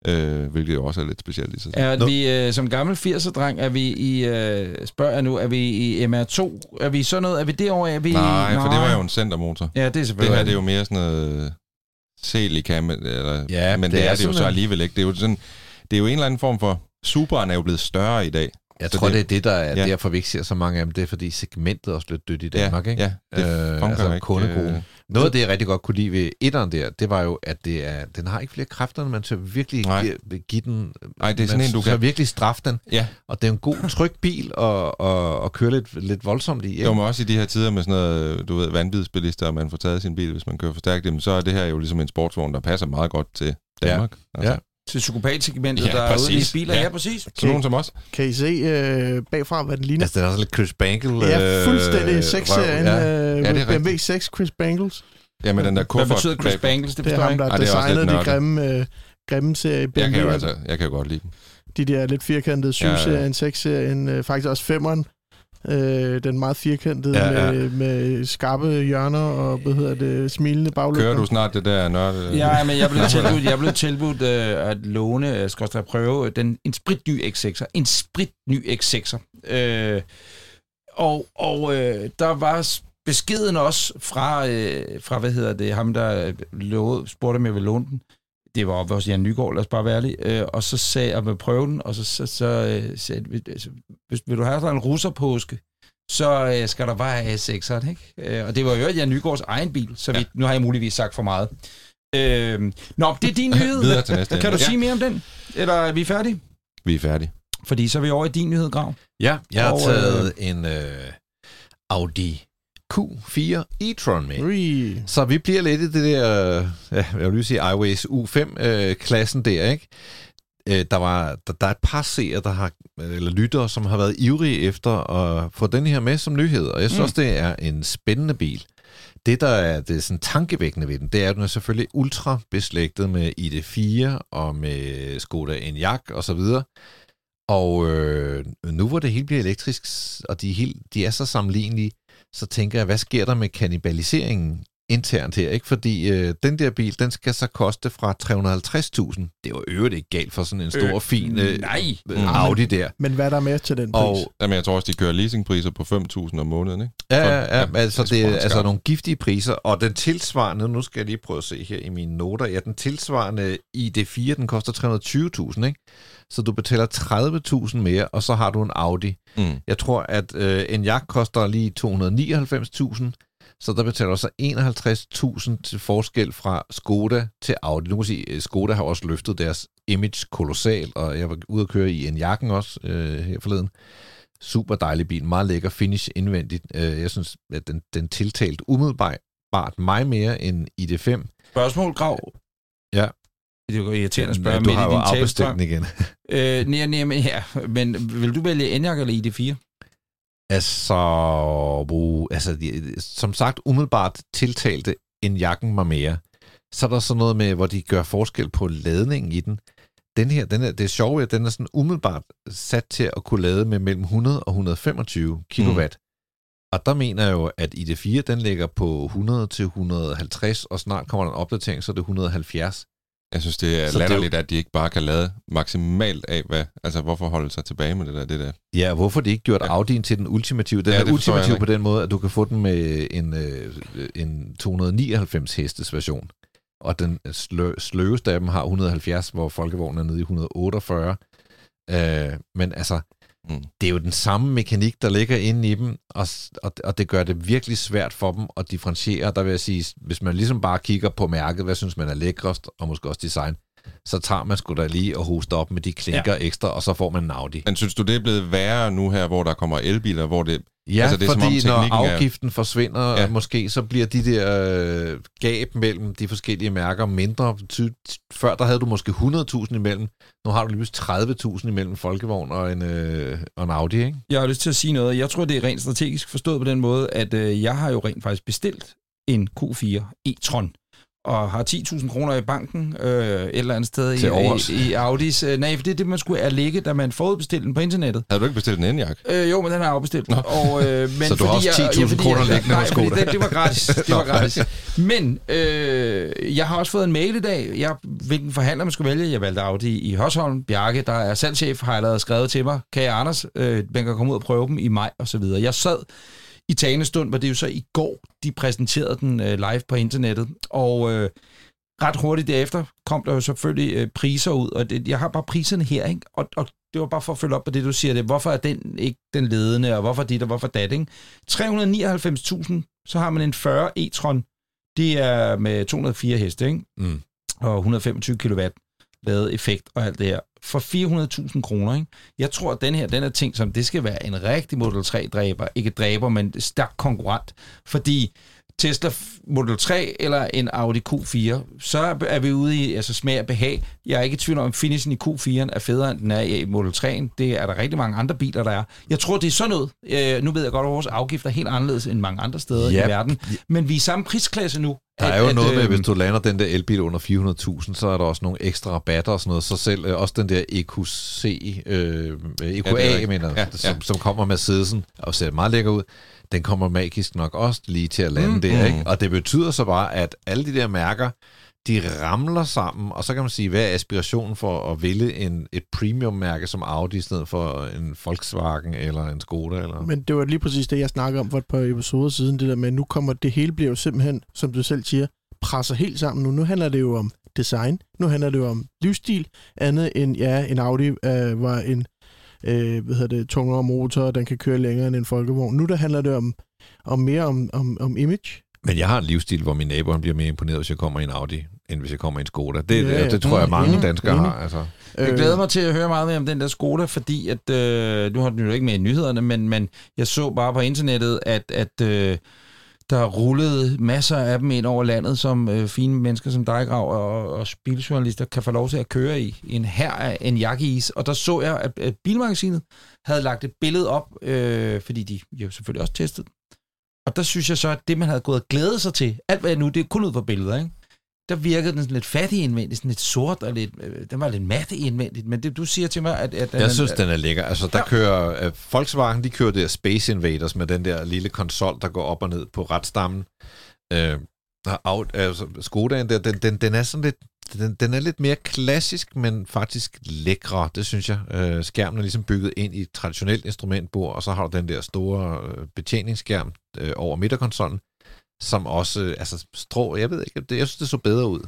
[SPEAKER 3] øh, hvilket jo også er lidt specielt i sig selv.
[SPEAKER 2] Er vi øh, som gammel 80'er-dreng, er vi i, øh, spørger jeg nu, er vi i MR2? Er vi sådan noget, er vi derovre? Er vi,
[SPEAKER 3] Nej, for det var jo en centermotor.
[SPEAKER 2] Ja, det er
[SPEAKER 3] Det
[SPEAKER 2] selvfølgelig.
[SPEAKER 3] her det er jo mere sådan noget Celica, men, eller,
[SPEAKER 5] Ja,
[SPEAKER 3] men
[SPEAKER 5] det
[SPEAKER 3] det,
[SPEAKER 5] er
[SPEAKER 3] er det jo så alligevel ikke. Det er jo, sådan, det er jo en eller anden form for... Superen er jo blevet større i dag.
[SPEAKER 5] Jeg
[SPEAKER 3] Så
[SPEAKER 5] tror, det,
[SPEAKER 3] det-
[SPEAKER 5] er det, der er
[SPEAKER 3] ja.
[SPEAKER 5] derfor, vi ikke ser så mange af dem. Det er, fordi segmentet er også lidt dødt i Danmark,
[SPEAKER 3] ja,
[SPEAKER 5] ikke?
[SPEAKER 3] ja, det
[SPEAKER 5] Øh, altså
[SPEAKER 3] ikke.
[SPEAKER 5] kundegruppen.
[SPEAKER 3] øh,
[SPEAKER 5] Noget af det, jeg rigtig godt kunne lide ved etteren der, det var jo, at det er, den har ikke flere kræfter, men man tør virkelig
[SPEAKER 3] Nej.
[SPEAKER 5] give, give den...
[SPEAKER 3] Ej, det er sådan en, du kan-
[SPEAKER 5] virkelig straffe den.
[SPEAKER 3] Ja,
[SPEAKER 5] Og det er en god, tryg bil at, at, at køre lidt, lidt voldsomt i. Ikke?
[SPEAKER 3] jo, men også i de her tider med sådan noget, du ved, vanvidsbilister, og man får taget sin bil, hvis man kører for stærkt, så er det her jo ligesom en sportsvogn, der passer meget godt til Danmark. Altså,
[SPEAKER 5] Ja.
[SPEAKER 2] Til psykopatsegmentet,
[SPEAKER 3] Ja,
[SPEAKER 2] der er ude i
[SPEAKER 3] præcis.
[SPEAKER 2] biler. Ja,
[SPEAKER 3] Ja.
[SPEAKER 2] præcis.
[SPEAKER 3] Sådan nogen som os.
[SPEAKER 4] Kan I se øh, bagfra, hvad den ligner?
[SPEAKER 5] Altså, den er også lidt Chris Bangle.
[SPEAKER 4] Ja,
[SPEAKER 5] øh,
[SPEAKER 4] fuldstændig
[SPEAKER 5] røv.
[SPEAKER 4] 6-serien.
[SPEAKER 5] Ja.
[SPEAKER 4] Øh,
[SPEAKER 3] Ja, det er
[SPEAKER 4] BMW 6 Chris Bangles.
[SPEAKER 3] Ja, med den der
[SPEAKER 2] Hvad
[SPEAKER 3] kuffert.
[SPEAKER 2] betyder Chris Bangles? Det
[SPEAKER 4] Det er ham, der
[SPEAKER 3] det er lidt
[SPEAKER 4] designede de grimme, øh, grimme serie
[SPEAKER 3] Jeg kan jo altså, jeg kan jo godt lide dem.
[SPEAKER 4] De der lidt firkantede 7-serien, 6-serien, øh, faktisk også 5'eren. Øh, den meget firkantede
[SPEAKER 5] Ja, ja.
[SPEAKER 4] Med, med skarpe hjørner og hvad hedder det, smilende baglygter.
[SPEAKER 3] Kører du snart det der nørde?
[SPEAKER 2] Ja, men jeg blev [laughs] tilbudt, jeg blev tilbudt øh, at låne, øh, skal jeg prøve, den, en spritny X6'er. En spritny X6'er. Øh, og og øh, der var beskeden også fra, øh, fra, hvad hedder det, ham der lovede, spurgte om jeg ville låne den. Det var hos Jan Nygaard, lad os bare være ærlig. Øh, og så sagde jeg, at jeg prøve den, og så, så, så øh, sagde altså, hvis, vil du have sådan en russerpåske, så øh, skal der bare have X6'eren, ikke? Øh, og det var jo Jan Nygaards egen bil, så
[SPEAKER 3] Ja.
[SPEAKER 2] vi, nu har jeg muligvis sagt for meget. Øh, nå, det er din [laughs] nyhed.
[SPEAKER 3] Videre til næste
[SPEAKER 2] Kan du
[SPEAKER 3] emne.
[SPEAKER 2] sige mere om den? Eller er vi færdige?
[SPEAKER 3] Vi er færdige.
[SPEAKER 2] Fordi så er vi over i din nyhed, Grav.
[SPEAKER 5] Ja, jeg har
[SPEAKER 2] Og,
[SPEAKER 5] taget en øh, Audi Q4 e-tron med.
[SPEAKER 4] Ui.
[SPEAKER 5] Så vi bliver lidt i det der, øh, ja, jeg vil lige sige iWays U5-klassen der, ikke? Øh, der, var, der, der er et par seere, der har, eller lyttere, som har været ivrige efter at få den her med som nyhed, og jeg synes
[SPEAKER 2] Mm.
[SPEAKER 5] også, det er en spændende bil. Det, der er det er sådan tankevækkende ved den, det er, at den er selvfølgelig ultra beslægtet med ID4 og med Skoda Enyaq og så videre. Og øh, nu hvor det hele bliver elektrisk, og de er, helt, de er så sammenlignelige, så tænker jeg, hvad sker der med kannibaliseringen internt her? Ikke? Fordi øh, den der bil, den skal så koste fra 350.000. Det var øvrigt ikke galt for sådan en stor,
[SPEAKER 2] Øh,
[SPEAKER 5] fin øh,
[SPEAKER 2] nej.
[SPEAKER 5] øh, Audi der.
[SPEAKER 4] Men hvad er der med til den pris?
[SPEAKER 5] Og
[SPEAKER 3] Jamen, jeg tror også, de kører leasingpriser på 5.000 om måneden, ikke?
[SPEAKER 5] Ja, ja, ja,
[SPEAKER 3] ja,
[SPEAKER 5] altså
[SPEAKER 3] det er
[SPEAKER 5] altså nogle giftige priser, og den tilsvarende, nu skal jeg lige prøve at se her i mine noter, ja, den tilsvarende ID4, den koster 320.000, ikke? Så du betaler 30.000 mere, og så har du en Audi.
[SPEAKER 3] Mm.
[SPEAKER 5] Jeg tror, at øh, en jagt koster lige 299.000, så der betaler så 51.000 til forskel fra Skoda til Audi. Nu kan sige, at Skoda har også løftet deres image kolossalt, og jeg var ude at køre i en jakken også øh, her forleden. Super dejlig bil, meget lækker finish indvendigt. Øh, jeg synes, at den, den tiltalt umiddelbart mig mere end ID5.
[SPEAKER 2] Spørgsmål, Grav.
[SPEAKER 5] Ja.
[SPEAKER 2] Det er jo irriterende at spørge
[SPEAKER 5] du
[SPEAKER 2] midt
[SPEAKER 5] har
[SPEAKER 2] i
[SPEAKER 5] jo
[SPEAKER 2] din
[SPEAKER 5] den igen.
[SPEAKER 2] Øh, nej, nej, men, ja, men vil du vælge Enyaq eller ID4?
[SPEAKER 5] Altså, uh, altså som sagt, umiddelbart tiltalte en jakken mig mere. Så er der sådan noget med, hvor de gør forskel på ladningen i den. Den her, den er, det er sjovt, at den er sådan umiddelbart sat til at kunne lade med mellem 100 og 125 kW. Mm. Og der mener jeg jo, at ID4, den ligger på 100 til 150, og snart kommer der en opdatering, så er det 170.
[SPEAKER 3] Jeg synes, det er
[SPEAKER 5] Så det er
[SPEAKER 3] latterligt, at de ikke bare kan lade maksimalt af, hvad, altså hvorfor holde sig tilbage med det der, det der.
[SPEAKER 5] Ja, hvorfor de ikke gjort
[SPEAKER 3] Ja.
[SPEAKER 5] Audi'en til den ultimative? Den
[SPEAKER 3] Ja,
[SPEAKER 5] er
[SPEAKER 3] det forstår jeg
[SPEAKER 5] ultimativ
[SPEAKER 3] ikke.
[SPEAKER 5] på den måde, at du kan få den med en, øh, en 299 hestes version. Og den slø, sløveste af dem har 170, hvor folkevognen er nede i 148. Øh, men altså,
[SPEAKER 3] Mm.
[SPEAKER 5] det er jo den samme mekanik, der ligger inde i dem, og, og, og det gør det virkelig svært for dem at differentiere. Der vil jeg sige, hvis man ligesom bare kigger på mærket, hvad synes man er lækrest, og måske også design, så tager man sgu da lige og hoster op med de klinker ja. ekstra, og så får man en Audi.
[SPEAKER 3] Men synes du, det er blevet værre nu her, hvor der kommer elbiler, hvor det...
[SPEAKER 5] Ja,
[SPEAKER 3] Altså, det er som
[SPEAKER 5] fordi
[SPEAKER 3] om
[SPEAKER 5] når
[SPEAKER 3] teknikken er-
[SPEAKER 5] afgiften forsvinder,
[SPEAKER 3] Ja.
[SPEAKER 5] måske, så bliver de der øh, gab mellem de forskellige mærker mindre. Ty- Før der havde du måske 100.000 imellem. Nu har du lige pludselig 30.000 imellem folkevogn og en, øh, og en Audi, ikke?
[SPEAKER 2] Jeg har lyst til at sige noget. Jeg tror, det er rent strategisk forstået på den måde, at øh, jeg har jo rent faktisk bestilt en Q4 e-tron. Og har 10.000 kroner i banken øh, et eller andet sted i, i, i Audis. Øh, nej, for det er det, man skulle erlægge, da man forudbestilte den på internettet.
[SPEAKER 3] Havde du ikke bestilt en indjakke?
[SPEAKER 2] Øh, jo, men den er afbestilt. Og, øh, men [laughs]
[SPEAKER 5] Så du har også
[SPEAKER 2] jeg-
[SPEAKER 5] 10.000
[SPEAKER 2] ja, fordi
[SPEAKER 5] kroner
[SPEAKER 2] jeg-
[SPEAKER 5] liggende
[SPEAKER 2] nej,
[SPEAKER 5] hos Skoda.
[SPEAKER 2] Det, det var gratis. [laughs] Det var gratis. Men øh, jeg har også fået en mail i dag. Jeg, hvilken forhandler man skulle vælge. Jeg valgte Audi i Hørsholm. Bjarke, der er salgschef, har allerede skrevet til mig. Kære Anders, øh, man kan komme ud og prøve dem i maj og så videre. Jeg sad i talende stund, var det jo så i går, de præsenterede den øh, live på internettet. Og øh, ret hurtigt derefter kom der jo selvfølgelig øh, priser ud, og det, jeg har bare priserne her, ikke? Og, og det var bare for at følge op på det, du siger. Det. Hvorfor er den ikke den ledende, og hvorfor dit, og hvorfor dat, ikke? 399.000, så har man en 40 e-tron. Det er med 204 heste, ikke?
[SPEAKER 5] Mm.
[SPEAKER 2] og 125 kW lavet effekt og alt det her, for 400.000 kroner. Ikke? Jeg tror, at den her, den er ting, som det skal være en rigtig Model 3-dræber. Ikke dræber, men stærk konkurrent. Fordi Tesla Model 3 eller en Audi Q4, så er vi ude i altså smag og behag. Jeg er ikke i tvivl om, at finishen i Q4'en er federe, end den er i Model 3'en. Det er der rigtig mange andre biler, der er. Jeg tror, det er sådan noget. Øh, nu ved jeg godt, at vores afgifter er helt anderledes end mange andre steder
[SPEAKER 5] Ja.
[SPEAKER 2] i verden. Men vi er i samme prisklasse nu.
[SPEAKER 5] Der er
[SPEAKER 2] At-
[SPEAKER 5] jo
[SPEAKER 2] at,
[SPEAKER 5] noget med,
[SPEAKER 2] øh,
[SPEAKER 5] hvis du lander den der elbil under 400.000, så er der også nogle ekstra rabatter og sådan noget. Så selv øh, også den der EQC, øh, EQA,
[SPEAKER 3] Ja, rigtigt.
[SPEAKER 5] mener,
[SPEAKER 3] Ja,
[SPEAKER 5] ja,
[SPEAKER 3] ja.
[SPEAKER 5] som, som kommer med Mercedesen og ser meget lækker ud, den kommer magisk nok også lige til at lande
[SPEAKER 2] Mm.
[SPEAKER 5] mm. der.
[SPEAKER 3] Mm.
[SPEAKER 5] Ikke? Og det betyder så bare, at alle de der mærker, de ramler sammen, og så kan man sige, hvad er aspirationen for at vælge en, et premium-mærke som Audi, i stedet for en Volkswagen eller en Skoda? Eller?
[SPEAKER 4] Men det var lige præcis det, jeg snakkede om for et par episoder siden, det der med, at nu kommer det hele bliver jo simpelthen, som du selv siger, presser helt sammen nu. Nu handler det jo om design, nu handler det jo om livsstil, andet end, ja, en Audi øh, var en øh, hvad hedder det, tungere motor, og den kan køre længere end en folkevogn. Nu der handler det om, om mere om, om, om image.
[SPEAKER 5] Men jeg har en livsstil, hvor min nabo han bliver mere imponeret, hvis jeg kommer i en Audi, end hvis jeg kommer i en Skoda. Det,
[SPEAKER 4] Ja,
[SPEAKER 5] det, det tror jeg,
[SPEAKER 2] Mm,
[SPEAKER 5] mange
[SPEAKER 2] enig,
[SPEAKER 5] danskere
[SPEAKER 4] enig.
[SPEAKER 5] har. Altså.
[SPEAKER 2] Jeg glæder mig til at høre meget mere om den der Skoda, fordi at, øh, nu har den jo ikke med i nyhederne, men, men jeg så bare på internettet, at, at øh, der rullede masser af dem ind over landet, som øh, fine mennesker som dig, Grav, og, og biljournalister kan få lov til at køre i. En her af en jakkeis. Og der så jeg, at, at Bilmagasinet havde lagt et billede op, øh, fordi de jo selvfølgelig også testede. Og der synes jeg så, at det, man havde gået og glædet sig til, alt hvad jeg nu, det er kun ud fra billeder, ikke? Der virkede den sådan lidt fattig indvendigt, sådan lidt sort, og lidt, øh, den var lidt matte indvendigt, men det, du siger til mig, at... at
[SPEAKER 5] Jeg synes, den er lækker. Altså, der
[SPEAKER 2] Ja.
[SPEAKER 5] kører... Uh, Volkswagen, de kører der Space Invaders med den der lille konsol, der går op og ned på retstammen. Uh, altså, Skodaen der, den, den, den er sådan lidt... Den, den er lidt mere klassisk, men faktisk lækre, det synes jeg. Uh, skærmen er ligesom bygget ind i et traditionelt instrumentbord, og så har du den der store uh, betjeningsskærm uh, over midterkonsollen, som også, uh, altså strå, jeg ved ikke, det, jeg synes, det så bedre ud.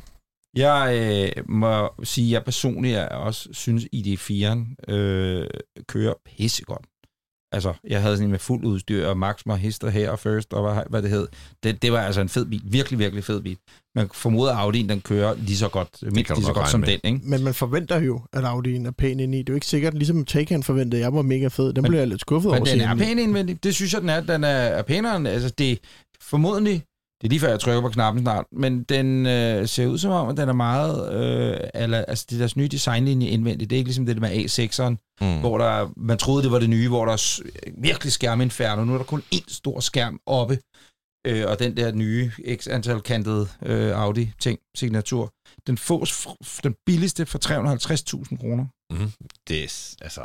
[SPEAKER 2] Jeg øh, må sige, at jeg personligt er også synes, ID4'eren øh, kører pissegodt. Altså, jeg havde sådan en med fuld udstyr, og Max mig hister her og first, og hvad, hvad det hed. Det, det var altså en fed bil. Virkelig, virkelig fed bil. Man formoder, at Audi'en, den kører lige så godt, mindst lige så godt som
[SPEAKER 5] med.
[SPEAKER 2] den, ikke?
[SPEAKER 4] Men man forventer jo, at Audi'en er pæn ind i. Det er jo ikke sikkert, ligesom Taycan forventede, jeg var mega fed. Den
[SPEAKER 2] Men-
[SPEAKER 4] blev jeg lidt skuffet
[SPEAKER 2] Men
[SPEAKER 4] over.
[SPEAKER 2] den er pæn indvendigt. Det synes jeg, den er. Den er, er pænere. Altså, det formodentlig... Det er lige før, jeg trykker på knappen snart. Men den øh, ser ud som om, at den er meget... Øh, eller, altså, det er deres nye designlinje indvendigt. Det er ikke ligesom det der med A6'eren,
[SPEAKER 3] Mm.
[SPEAKER 2] hvor der, man troede, det var det nye, hvor der er virkelig skærminferno. Nu er der kun én stor skærm oppe. Øh, og den der nye x antal kantede øh, Audi-ting, signatur, den fås f- den billigste for 350.000 kroner.
[SPEAKER 5] Mm. Det er, altså...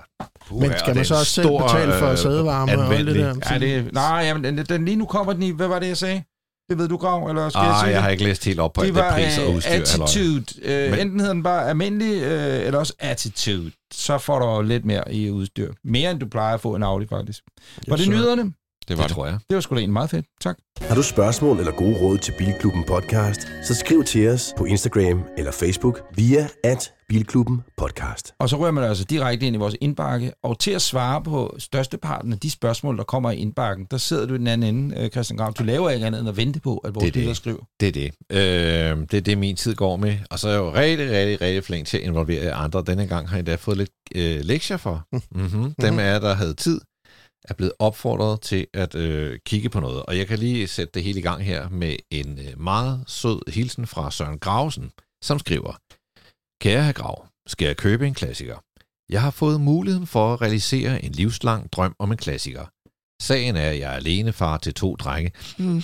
[SPEAKER 4] Men skal man så også selv betale for sædevarme og alt det der?
[SPEAKER 2] Ja, det, nej, jamen, den, den, lige nu kommer den i, hvad var det, jeg sagde? Det ved du, Grav, eller skal jeg
[SPEAKER 5] Ah,
[SPEAKER 2] sige
[SPEAKER 5] jeg
[SPEAKER 2] det?
[SPEAKER 5] har ikke læst helt op på
[SPEAKER 2] det
[SPEAKER 5] det
[SPEAKER 2] var
[SPEAKER 5] pris og
[SPEAKER 2] uh,
[SPEAKER 5] udstyr.
[SPEAKER 2] Attitude.
[SPEAKER 5] Men-
[SPEAKER 2] enten hedder den bare almindelig, uh, eller også Attitude. Så får du lidt mere i udstyr. Mere end du plejer at få en Audi, faktisk. Var det nyderne?
[SPEAKER 3] Det var
[SPEAKER 5] Det
[SPEAKER 3] det.
[SPEAKER 5] tror jeg.
[SPEAKER 2] Det var sgu da egentlig meget fedt. Tak.
[SPEAKER 1] Har du spørgsmål eller gode råd til Bilklubben podcast, så skriv til os på Instagram eller Facebook via at Bilklubben podcast.
[SPEAKER 2] Og så rører man altså direkte ind i vores indbakke, og til at svare på størsteparten af de spørgsmål, der kommer i indbakken, der sidder du i den anden ende, øh, Christian Grav. Du laver ikke andet end at vente på, at vores
[SPEAKER 5] Det er det.
[SPEAKER 2] lyttere skriver.
[SPEAKER 5] Det er det. Øh, det er det, min tid går med. Og så er jeg jo rigtig, rigtig, rigtig flink til at involvere andre. Denne gang har jeg endda fået lidt øh, lektier for. Mm-hmm. [laughs] Dem af jer, der havde tid, er blevet opfordret til at øh, kigge på noget. Og jeg kan lige sætte det hele i gang her med en øh, meget sød hilsen fra Søren Gravesen, som skriver, Kære herr Grav, skal jeg købe en klassiker? Jeg har fået muligheden for at realisere en livslang drøm om en klassiker. Sagen er, at jeg er alene far til to drenge,
[SPEAKER 4] Mm.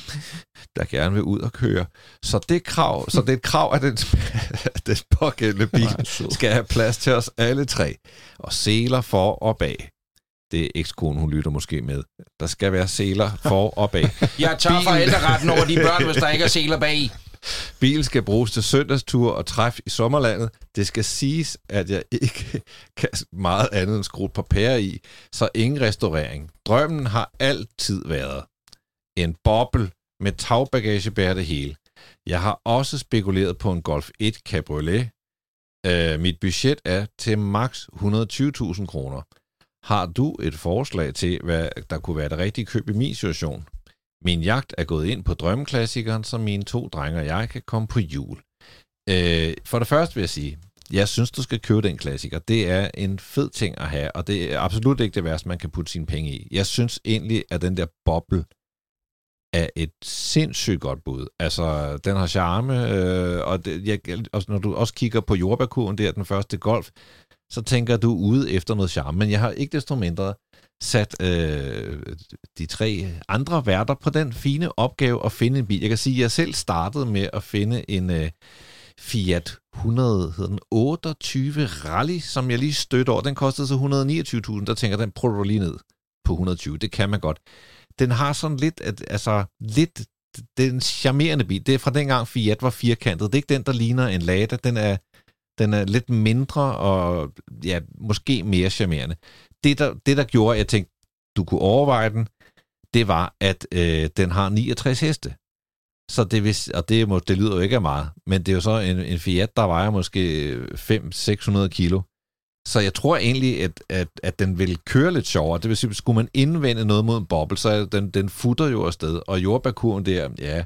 [SPEAKER 5] der gerne vil ud og køre. Så det, krav, så det er et krav, at den, [laughs] den pågældende bil skal have plads til os alle tre. Og seler for og bag. Det ekskonen, hun lytter måske med. Der skal være seler for og bag. [laughs]
[SPEAKER 2] Jeg tager forældreretten over de børn, hvis der ikke er seler bag. [laughs]
[SPEAKER 5] Bilen skal bruges til søndagstur og træf i sommerlandet. Det skal siges, at jeg ikke [laughs] kan meget andet end skrue et par pærer i, så ingen restaurering. Drømmen har altid været en boble med tagbagage bærer det hele. Jeg har også spekuleret på en Golf 1 Cabriolet. Uh, mit budget er til maks 120.000 kroner. Har du et forslag til, hvad der kunne være det rigtige køb i min situation? Min jagt er gået ind på drømmeklassikeren, så mine to drenge og jeg kan komme på jul. Øh, for det første vil jeg sige, jeg synes, du skal købe den klassiker. Det er en fed ting at have, og det er absolut ikke det værste, man kan putte sine penge i. Jeg synes egentlig, at den der boble er et sindssygt godt bud. Altså, den har charme, øh, og, det, jeg, og når du også kigger på jordbærkuren, der, den første golf, så tænker du ude efter noget charme. Men jeg har ikke desto mindre sat øh, de tre andre værter på den fine opgave at finde en bil. Jeg kan sige, at jeg selv startede med at finde en øh, Fiat 100, hedder den 28 Rally, som jeg lige stødte over. Den kostede så 129.000. Der tænker den prøver du lige ned på 120. Det kan man godt. Den har sådan lidt, at, altså lidt, den charmerende bil. Det er fra dengang Fiat var firkantet. Det er ikke den, der ligner en Lada. Den er, den er lidt mindre og ja, måske mere charmerende. Det der, det, der gjorde, at jeg tænkte, du kunne overveje den, det var, at øh, den har 69 heste. Så det, vil, og det, må, det lyder jo ikke af meget, men det er jo så en, en Fiat, der vejer måske øh, 500-600 kilo. Så jeg tror egentlig, at, at, at den vil køre lidt sjovere. Det vil sige, skulle man indvende noget mod en boble, så den, den futter jo afsted. Og jordbærkurven der, ja,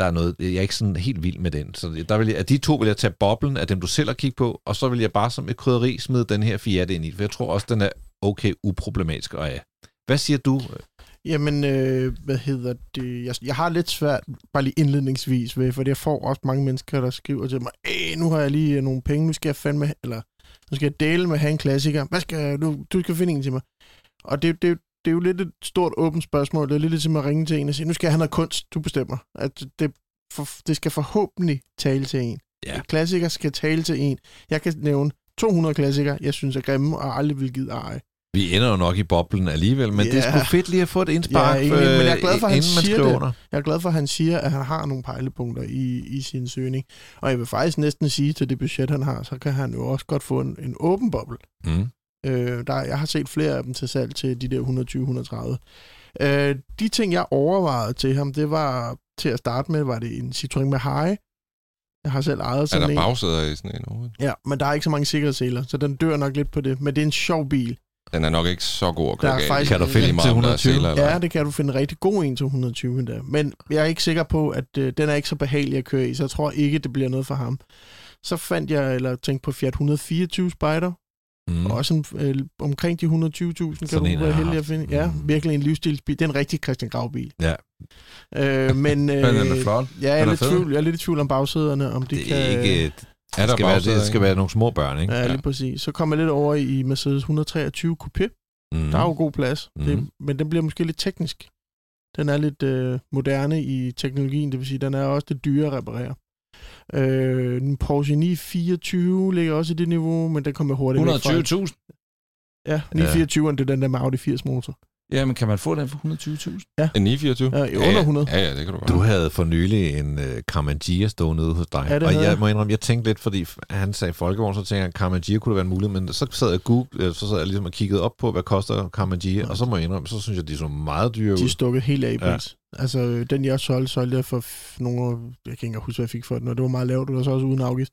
[SPEAKER 5] der er noget, jeg er ikke sådan helt vild med den. Så der vil jeg, af de to vil jeg tage boblen af dem, du selv har kigget på, og så vil jeg bare som et krydderi smide den her Fiat ind i, for jeg tror også, den er okay uproblematisk at have. Hvad siger du?
[SPEAKER 4] Jamen, øh, hvad hedder det? Jeg, jeg har lidt svært, bare lige indledningsvis, ved, for jeg får også mange mennesker, der skriver til mig, Æh, nu har jeg lige øh, nogle penge, nu skal jeg fandme, eller nu skal jeg dele med at have en klassiker. Hvad skal jeg, du, du skal finde en til mig. Og det, det, det er jo lidt et stort åbent spørgsmål. Det er lidt ligesom at ringe til en og sige, nu skal jeg have kunst, du bestemmer. At det, for, det skal forhåbentlig tale til en.
[SPEAKER 5] Ja.
[SPEAKER 4] Klassiker skal tale til en. Jeg kan nævne 200 klassikere, jeg synes er grimme, og aldrig vil give eje.
[SPEAKER 5] Vi ender jo nok i boblen alligevel, men
[SPEAKER 4] Ja.
[SPEAKER 5] det er sgu fedt lige at få et indspark,
[SPEAKER 4] Ja, egentlig, men jeg er glad for, at han siger det.
[SPEAKER 5] under.
[SPEAKER 4] Jeg er glad for, at han siger, at han har nogle pejlepunkter i, i sin søgning. Og jeg vil faktisk næsten sige til det budget, han har, så kan han jo også godt få en, en åben boble.
[SPEAKER 5] Mm.
[SPEAKER 4] Øh, der, jeg har set flere af dem til salg til de der 120-130. Øh, de ting, jeg overvejede til ham, det var til at starte med, var det en Citroën Mahai. Jeg har selv ejet
[SPEAKER 3] Er
[SPEAKER 4] sådan
[SPEAKER 3] der
[SPEAKER 4] en.
[SPEAKER 3] bagsæder i sådan en overhovedet?
[SPEAKER 4] Ja, men der er ikke så mange sikkerhedsseler, så den dør nok lidt på det. Men det er en sjov bil.
[SPEAKER 3] Den er nok ikke så god at køre
[SPEAKER 4] Der er faktisk-
[SPEAKER 5] Kan du finde
[SPEAKER 3] meget,
[SPEAKER 5] til
[SPEAKER 3] om der er
[SPEAKER 5] 120?
[SPEAKER 3] seler eller
[SPEAKER 4] Ja, det kan du finde en rigtig god en til 120 der. Men jeg er ikke sikker på, at øh, den er ikke så behagelig at køre i, så jeg tror ikke, det bliver noget for ham. Så fandt jeg, eller tænkte på Fiat 124 Spider,
[SPEAKER 5] Mm.
[SPEAKER 4] mm. også en, øh, omkring de 120.000, kan
[SPEAKER 5] Sådan
[SPEAKER 4] du være
[SPEAKER 5] jeg
[SPEAKER 4] heldig at finde. Ja,
[SPEAKER 5] Mm.
[SPEAKER 4] virkelig en livsstilsbil. Det er en rigtig Christian Grav-bil.
[SPEAKER 5] Ja.
[SPEAKER 4] Øh, men, øh, [laughs]
[SPEAKER 2] Men den er flot.
[SPEAKER 4] Ja, jeg er, lidt tvivl, jeg er lidt i tvivl om bagsæderne, om de
[SPEAKER 5] Det
[SPEAKER 4] kan...
[SPEAKER 5] er ikke...
[SPEAKER 3] Er
[SPEAKER 5] Det
[SPEAKER 3] der
[SPEAKER 5] skal, være,
[SPEAKER 3] bagsæder,
[SPEAKER 5] det skal
[SPEAKER 3] ikke?
[SPEAKER 5] være nogle små børn, ikke?
[SPEAKER 4] Ja, lige præcis. Så kommer jeg lidt over i Mercedes 123 Coupé.
[SPEAKER 5] Mm.
[SPEAKER 4] Der er jo god plads, mm. det, men den bliver måske lidt teknisk. Den er lidt øh, moderne i teknologien, det vil sige, den er også lidt dyre at reparere. Øh, en Porsche 924 ligger også i det niveau, men den kommer hurtigt væk fra.
[SPEAKER 2] 120.000.
[SPEAKER 4] Ja, 924'eren, det er den der med Audi 80 motor.
[SPEAKER 2] Ja, men kan man få den for 120.000?
[SPEAKER 3] En 924?
[SPEAKER 4] Ja, i under 100.
[SPEAKER 3] Ja, ja, det kan du godt.
[SPEAKER 5] Du havde for nylig en uh, Carmangia stående ude hos dig.
[SPEAKER 4] Ja, det
[SPEAKER 5] og jeg
[SPEAKER 4] jeg.
[SPEAKER 5] må indrømme, jeg tænkte lidt, fordi han sagde folkevogn, så tænkte jeg, at Carmangia kunne være en mulighed, men så sad jeg, Google, øh, så sad jeg ligesom og kiggede op på, hvad koster Carmangia, og så må jeg indrømme, så synes jeg, de så meget dyre
[SPEAKER 4] De er
[SPEAKER 5] ud.
[SPEAKER 4] stukket helt af i
[SPEAKER 5] Ja.
[SPEAKER 4] Altså, øh, den jeg solgte, solgte jeg for nogle jeg kan ikke huske, hvad jeg fik for den, og det var meget lavt, det var så også uden afgift.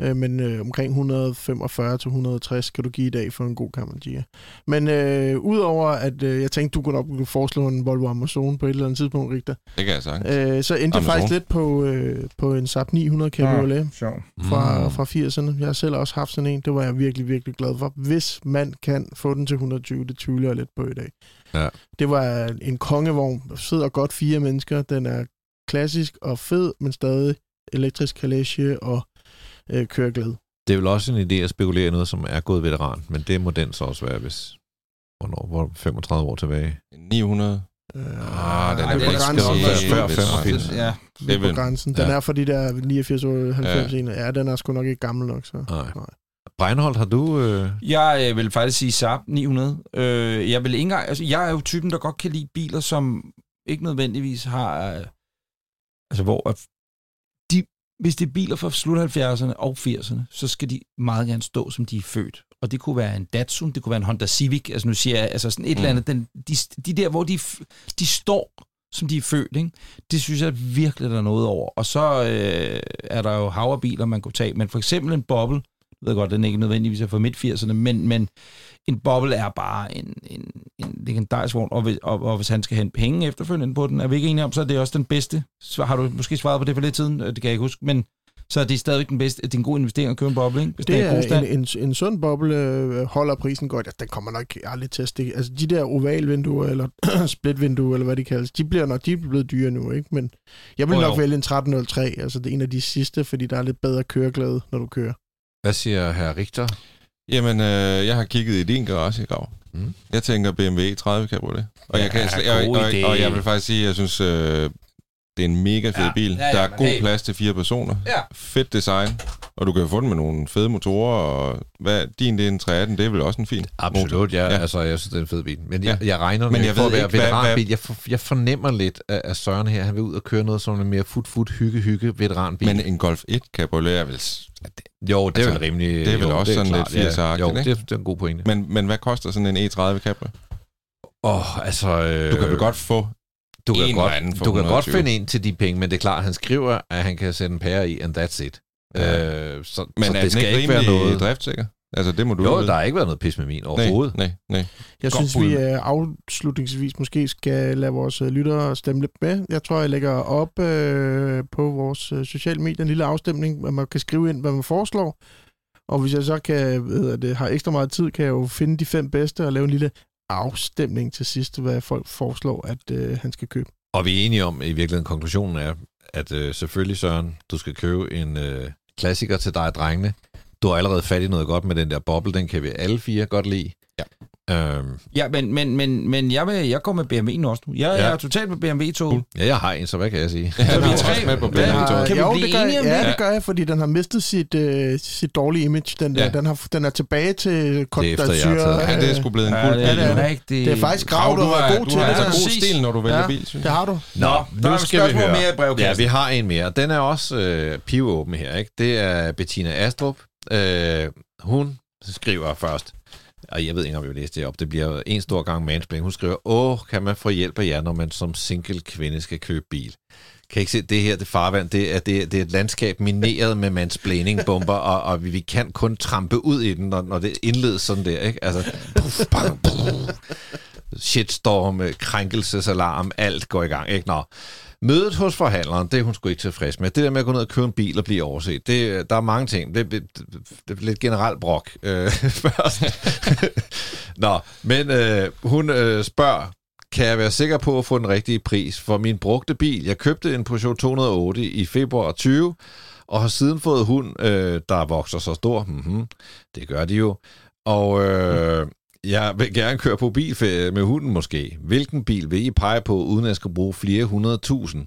[SPEAKER 4] Øh, men øh, omkring 145-160 kan du give i dag for en god Camargia. Men øh, udover at øh, jeg tænkte, du kunne nok kunne foreslå en Volvo Amazon på et eller andet tidspunkt, Rigter,
[SPEAKER 3] Det kan jeg sagtens.
[SPEAKER 4] øh, så endte jeg faktisk lidt på, øh, på en Saab 900 Cabriolet
[SPEAKER 2] Sjov.
[SPEAKER 4] fra,
[SPEAKER 5] Mm.
[SPEAKER 4] fra 80'erne. Jeg har selv også haft sådan en. Det var jeg virkelig, virkelig glad for. Hvis man kan få den til 120, det tvivler jeg lidt på i dag.
[SPEAKER 5] Ja.
[SPEAKER 4] Det var en kongevogn. Der sidder godt fire mennesker. Den er klassisk og fed, men stadig elektrisk kalage og øh, køreglæde.
[SPEAKER 5] Det er vel også en idé at spekulere i noget, som er gået veteran, men det må den så også være, hvis... Hvornår? Hvor 35 år tilbage?
[SPEAKER 3] 900.
[SPEAKER 4] Øh,
[SPEAKER 3] Ah, den er
[SPEAKER 4] er på
[SPEAKER 3] ikke
[SPEAKER 4] grænsen.
[SPEAKER 5] før
[SPEAKER 3] helt
[SPEAKER 5] 85.
[SPEAKER 2] Ja,
[SPEAKER 4] Det er på grænsen. Den
[SPEAKER 3] ja.
[SPEAKER 4] er for de der 89 år, 90
[SPEAKER 3] Ja.
[SPEAKER 4] ja. den er sgu nok ikke gammel nok, så.
[SPEAKER 5] Nej.
[SPEAKER 4] Nej.
[SPEAKER 5] Breinholt, har du... Øh...
[SPEAKER 2] Jeg øh, vil faktisk sige Saab 900. Øh, jeg vil ikke engang, altså, jeg er jo typen, der godt kan lide biler, som ikke nødvendigvis har, øh, altså hvor hvis det er biler fra slut 70'erne og 80'erne, så skal de meget gerne stå, som de er født. Og det kunne være en Datsun, det kunne være en Honda Civic, altså nu siger jeg, altså sådan et
[SPEAKER 3] Mm.
[SPEAKER 2] eller andet, den, de, de der, hvor de, de står, som de er født, ikke? det synes jeg virkelig, der er noget over. Og så øh, er der jo haverbiler, man kunne tage, men for eksempel en Bobble, jeg ved godt, den ikke nødvendigvis er fra midt-80'erne, men, men en Bobble er bare en, en, en legendarisk vogn, og, hvis- og, og hvis han skal hente penge efterfølgende på den, er vi ikke enige om, så er det også den bedste. Har du måske svaret på det for lidt siden, det kan jeg ikke huske, men så er det stadigvæk den bedste. Det er en god investering at købe en Bobble, ikke? Hvis
[SPEAKER 4] Det
[SPEAKER 2] den er
[SPEAKER 4] er en, en, en sund boble øh, holder prisen godt. Ja, den kommer nok aldrig til at stikke. Altså de der ovalvinduer, eller [clears throat] splitvinduer, eller hvad de kaldes, de bliver nok de er blevet dyre nu, ikke? Men jeg vil
[SPEAKER 2] Jo,
[SPEAKER 4] nok
[SPEAKER 2] jo.
[SPEAKER 4] vælge en 1303, altså det er en af de sidste, fordi der er lidt bedre køreglæde, når du kører.
[SPEAKER 5] Hvad siger herr Richter?
[SPEAKER 3] Jamen, øh, jeg har kigget i din garage i grav.
[SPEAKER 5] Mm.
[SPEAKER 3] Jeg tænker BMW 30 Cabriolet. Og,
[SPEAKER 2] Ja,
[SPEAKER 3] jeg, kan, sl-
[SPEAKER 2] god
[SPEAKER 3] og, og, og jeg vil faktisk sige, at jeg synes, øh, det er en mega fed
[SPEAKER 2] Ja,
[SPEAKER 3] bil.
[SPEAKER 2] ja, ja,
[SPEAKER 3] der er god
[SPEAKER 2] hey.
[SPEAKER 3] plads til fire personer.
[SPEAKER 2] Ja.
[SPEAKER 3] Fedt design. Og du kan jo få den med nogle fede motorer. Og hvad, din det er en 318, det er vel også en fin motor.
[SPEAKER 5] Absolut, ja.
[SPEAKER 3] Ja.
[SPEAKER 5] ja. Altså, jeg synes, det er en fed bil. Men jeg,
[SPEAKER 3] Ja.
[SPEAKER 5] jeg regner
[SPEAKER 3] Men
[SPEAKER 5] Men
[SPEAKER 3] jeg
[SPEAKER 5] jeg
[SPEAKER 3] ved
[SPEAKER 5] at være
[SPEAKER 3] ikke, hvad-
[SPEAKER 5] veteranbil. Jeg, for, jeg fornemmer lidt af Søren her. Han vil ud og køre noget som en mere fut-fut, hygge-hygge veteranbil.
[SPEAKER 3] Men en Golf 1 Cabriolet er vel...
[SPEAKER 5] jo, det er
[SPEAKER 3] altså,
[SPEAKER 5] vel rimelig...
[SPEAKER 3] det er vel
[SPEAKER 5] jo,
[SPEAKER 3] også sådan
[SPEAKER 5] klart,
[SPEAKER 3] lidt 80'er-agtigt,
[SPEAKER 5] Jo,
[SPEAKER 3] ikke?
[SPEAKER 5] det er, det er en god pointe.
[SPEAKER 3] Men, men hvad koster sådan en E30 Cabrio?
[SPEAKER 5] Åh, oh, altså... Øh,
[SPEAKER 3] Du kan vel godt få...
[SPEAKER 5] du kan godt, du kan godt
[SPEAKER 3] 120.
[SPEAKER 5] finde en til de penge, men det er klart, han skriver, at han kan sætte en pære i, and that's it.
[SPEAKER 3] Ja.
[SPEAKER 5] Øh, så,
[SPEAKER 3] Men
[SPEAKER 5] så
[SPEAKER 3] er
[SPEAKER 5] det skal
[SPEAKER 3] ikke
[SPEAKER 5] ikke være
[SPEAKER 3] rimelig
[SPEAKER 5] noget...
[SPEAKER 3] driftsikker? Altså, det må du
[SPEAKER 5] Jo,
[SPEAKER 3] vide.
[SPEAKER 5] der har ikke været noget pis med min overhovedet.
[SPEAKER 3] Nej, nej, nej.
[SPEAKER 4] Jeg
[SPEAKER 3] Godt
[SPEAKER 4] synes,
[SPEAKER 3] bud.
[SPEAKER 4] vi øh, afslutningsvis måske skal lade vores øh, lyttere stemme lidt med. Jeg tror, jeg lægger op øh, på vores øh, sociale medier en lille afstemning, hvor man kan skrive ind, hvad man foreslår. Og hvis jeg så kan, hedder det, har ekstra meget tid, kan jeg jo finde de fem bedste og lave en lille afstemning til sidst, hvad folk foreslår, at øh, han skal købe.
[SPEAKER 5] Og vi er enige om, i virkeligheden, konklusionen er, at øh, selvfølgelig, Søren, du skal købe en øh, klassiker til dig og drengene. Du har allerede fat i noget godt med den der boble, den kan vi alle fire godt lide.
[SPEAKER 3] Ja.
[SPEAKER 5] Øhm,
[SPEAKER 2] Ja, men, men, men, men jeg, vil, jeg går med BMW'en også nu. Jeg,
[SPEAKER 5] Ja.
[SPEAKER 2] jeg er totalt med BMW-toget.
[SPEAKER 5] ja, jeg har en, så hvad kan jeg sige?
[SPEAKER 3] Ja,
[SPEAKER 2] Så
[SPEAKER 3] du
[SPEAKER 2] vi
[SPEAKER 3] er
[SPEAKER 2] er
[SPEAKER 3] også
[SPEAKER 2] tre.
[SPEAKER 3] med på
[SPEAKER 2] Hvad-
[SPEAKER 3] BMW.
[SPEAKER 4] har-
[SPEAKER 2] Kan vi
[SPEAKER 4] jo,
[SPEAKER 2] blive
[SPEAKER 4] det gør,
[SPEAKER 2] enige om
[SPEAKER 4] ja,
[SPEAKER 2] det?
[SPEAKER 4] det gør jeg, fordi den har mistet sit, øh, sit dårlige image. Den, der.
[SPEAKER 3] Ja.
[SPEAKER 4] Den, har, den er tilbage til Côte
[SPEAKER 5] Det er efter, jeg har
[SPEAKER 4] d'Azur,
[SPEAKER 3] Ja, det er sgu blevet en
[SPEAKER 2] Ja,
[SPEAKER 3] kul
[SPEAKER 2] det er
[SPEAKER 3] bil.
[SPEAKER 2] det
[SPEAKER 3] jo.
[SPEAKER 2] rigtigt.
[SPEAKER 4] Det er faktisk
[SPEAKER 3] Grav,
[SPEAKER 4] grav, du,
[SPEAKER 3] du
[SPEAKER 4] har
[SPEAKER 3] har,
[SPEAKER 4] været god
[SPEAKER 3] du
[SPEAKER 4] til
[SPEAKER 3] har
[SPEAKER 4] det.
[SPEAKER 3] altså god stil, når du vælger
[SPEAKER 4] Ja.
[SPEAKER 3] bil, synes
[SPEAKER 4] Det
[SPEAKER 3] jeg.
[SPEAKER 4] har du.
[SPEAKER 5] Nå,
[SPEAKER 2] der er
[SPEAKER 5] nu skal vi
[SPEAKER 2] spørgsmål
[SPEAKER 5] høre.
[SPEAKER 2] mere i.
[SPEAKER 5] Ja, vi har en mere. Den er også øh, pivåben her, ikke? Det er Bettina Astrup. Øh, hun skriver først, og jeg ved ikke, om jeg vil læse det op, det bliver en stor gang mansplaining. Hun skriver, åh, kan man få hjælp af jer, når man som single kvinde skal købe bil? Kan I ikke se, det her, det farvand, det er, det, er- det er et landskab mineret med mansplaining-bomber, og, og vi, vi kan kun trampe ud i den, når, når det indledes sådan der, ikke? Altså, puff, bang, puff. shitstorm, krænkelsesalarm, alt går i gang, ikke? Nå. Mødet hos forhandleren, det er hun sgu ikke tilfreds med. Det der med at gå ned og købe en bil og blive overset, det, der er mange ting. Det, det, det er lidt generelt brok øh, [laughs] først. [laughs] Nå, men øh, hun øh, spørger, kan jeg være sikker på at få den rigtige pris for min brugte bil? Jeg købte en Peugeot 208 i februar 20, og har siden fået hund, øh, der vokser så stor. Mm-hmm, det gør de jo. Og øh, jeg vil gerne køre på bilferie med hunden måske. Hvilken bil vil I pege på, uden at jeg skal bruge flere hundrede tusind?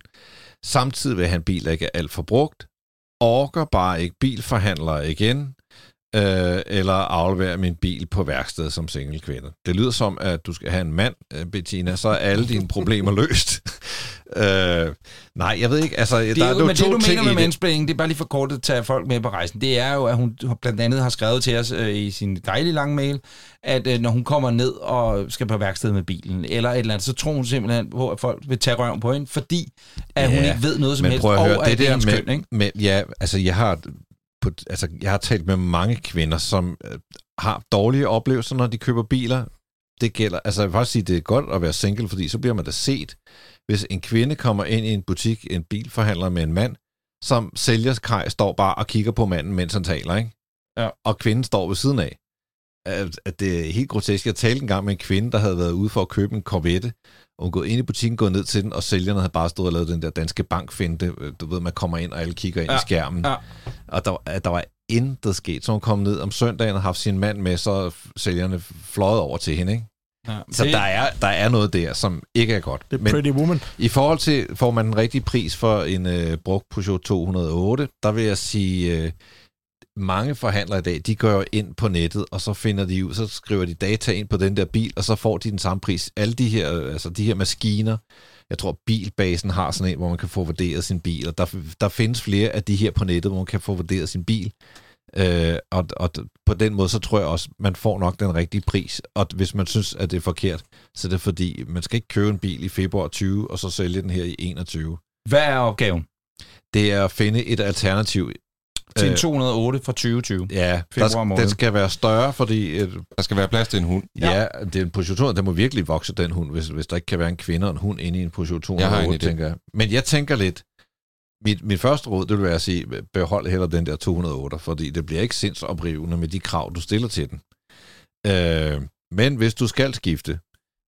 [SPEAKER 5] Samtidig vil han bil, der ikke er alt for brugt. Orker bare ikke bilforhandlere igen øh, eller aflevere min bil på værksted som single kvinde. Det lyder som, at du skal have en mand, øh, Bettina, så er alle dine problemer løst. [laughs] øh, nej, jeg ved ikke, altså,
[SPEAKER 2] Det
[SPEAKER 5] der
[SPEAKER 2] er
[SPEAKER 5] er
[SPEAKER 2] jo, men det,
[SPEAKER 5] to
[SPEAKER 2] du
[SPEAKER 5] ting
[SPEAKER 2] mener med
[SPEAKER 5] det.
[SPEAKER 2] mansplaining, det er bare lige for kort at tage folk med på rejsen. Det er jo, at hun blandt andet har skrevet til os øh, i sin dejlige lange mail, at øh, når hun kommer ned og skal på værksted med bilen, eller et eller andet, så tror hun simpelthen på, at folk vil tage røven på hende, fordi at hun
[SPEAKER 5] Ja,
[SPEAKER 2] ikke ved noget som helst,
[SPEAKER 5] prøv at høre,
[SPEAKER 2] og
[SPEAKER 5] det der
[SPEAKER 2] hendes
[SPEAKER 5] med,
[SPEAKER 2] køn, ikke?
[SPEAKER 5] med, ja, altså jeg har, på, altså jeg har talt med mange kvinder, som øh, har dårlige oplevelser, når de køber biler. Det gælder, altså jeg vil faktisk sige, det er godt at være single, fordi så bliver man da set. Hvis en kvinde kommer ind i en butik, en bilforhandler med en mand, som sælgerskaj står bare og kigger på manden, mens han taler, ikke?
[SPEAKER 2] Ja.
[SPEAKER 5] Og kvinden står ved siden af. At, at det er helt grotesk. Jeg talte engang med en kvinde, der havde været ude for at købe en Corvette, og hun gået ind i butikken, gået ned til den, og sælgerne havde bare stået og lavet den der danske bankfinte. Øh, Du ved, man kommer ind, og alle kigger ind ja. I skærmen.
[SPEAKER 2] ja.
[SPEAKER 5] Og der, var- der var intet sket. Så hun kom ned om søndagen og haft sin mand med, så sælgerne fløjet over til hende, ikke?
[SPEAKER 2] Ja,
[SPEAKER 5] Så der er, der er noget der, som ikke er godt.
[SPEAKER 4] Det er Pretty Woman.
[SPEAKER 5] i forhold til, får man den rigtige pris for en øh, brugt Peugeot 208, der vil jeg sige, øh, mange forhandlere i dag, de går ind på nettet, og så finder de ud, så skriver de data ind på den der bil, og så får de den samme pris. Alle de her, øh, altså de her maskiner, jeg tror Bilbasen har sådan en, hvor man kan få vurderet sin bil, og der, der findes flere af de her på nettet, hvor man kan få vurderet sin bil. Øh, og, og på den måde, så tror jeg også, man får nok den rigtige pris. Og hvis man synes, at det er forkert, så er det fordi, man skal ikke købe en bil i februar 20, og så sælge den her i 21.
[SPEAKER 2] Hvad er opgaven?
[SPEAKER 5] Det er at finde et alternativ.
[SPEAKER 2] Til en
[SPEAKER 5] Øh,
[SPEAKER 2] 208 fra 2020.
[SPEAKER 5] Ja,
[SPEAKER 2] Februar
[SPEAKER 5] der,
[SPEAKER 2] måned.
[SPEAKER 5] den skal være større, fordi øh,
[SPEAKER 3] Der skal være plads til en hund.
[SPEAKER 5] ja. ja, det er en Peugeot 200, den må virkelig vokse, den hund, hvis, hvis der ikke kan være en kvinde og en hund inde i en Peugeot
[SPEAKER 3] Jeg har en
[SPEAKER 5] 208,
[SPEAKER 3] idé.
[SPEAKER 5] tænker jeg. Men jeg tænker lidt, mit, mit første råd, det vil være at sige, behold heller den der 208, fordi det bliver ikke sindsoprivende med de krav, du stiller til den. Øh, men hvis du skal skifte,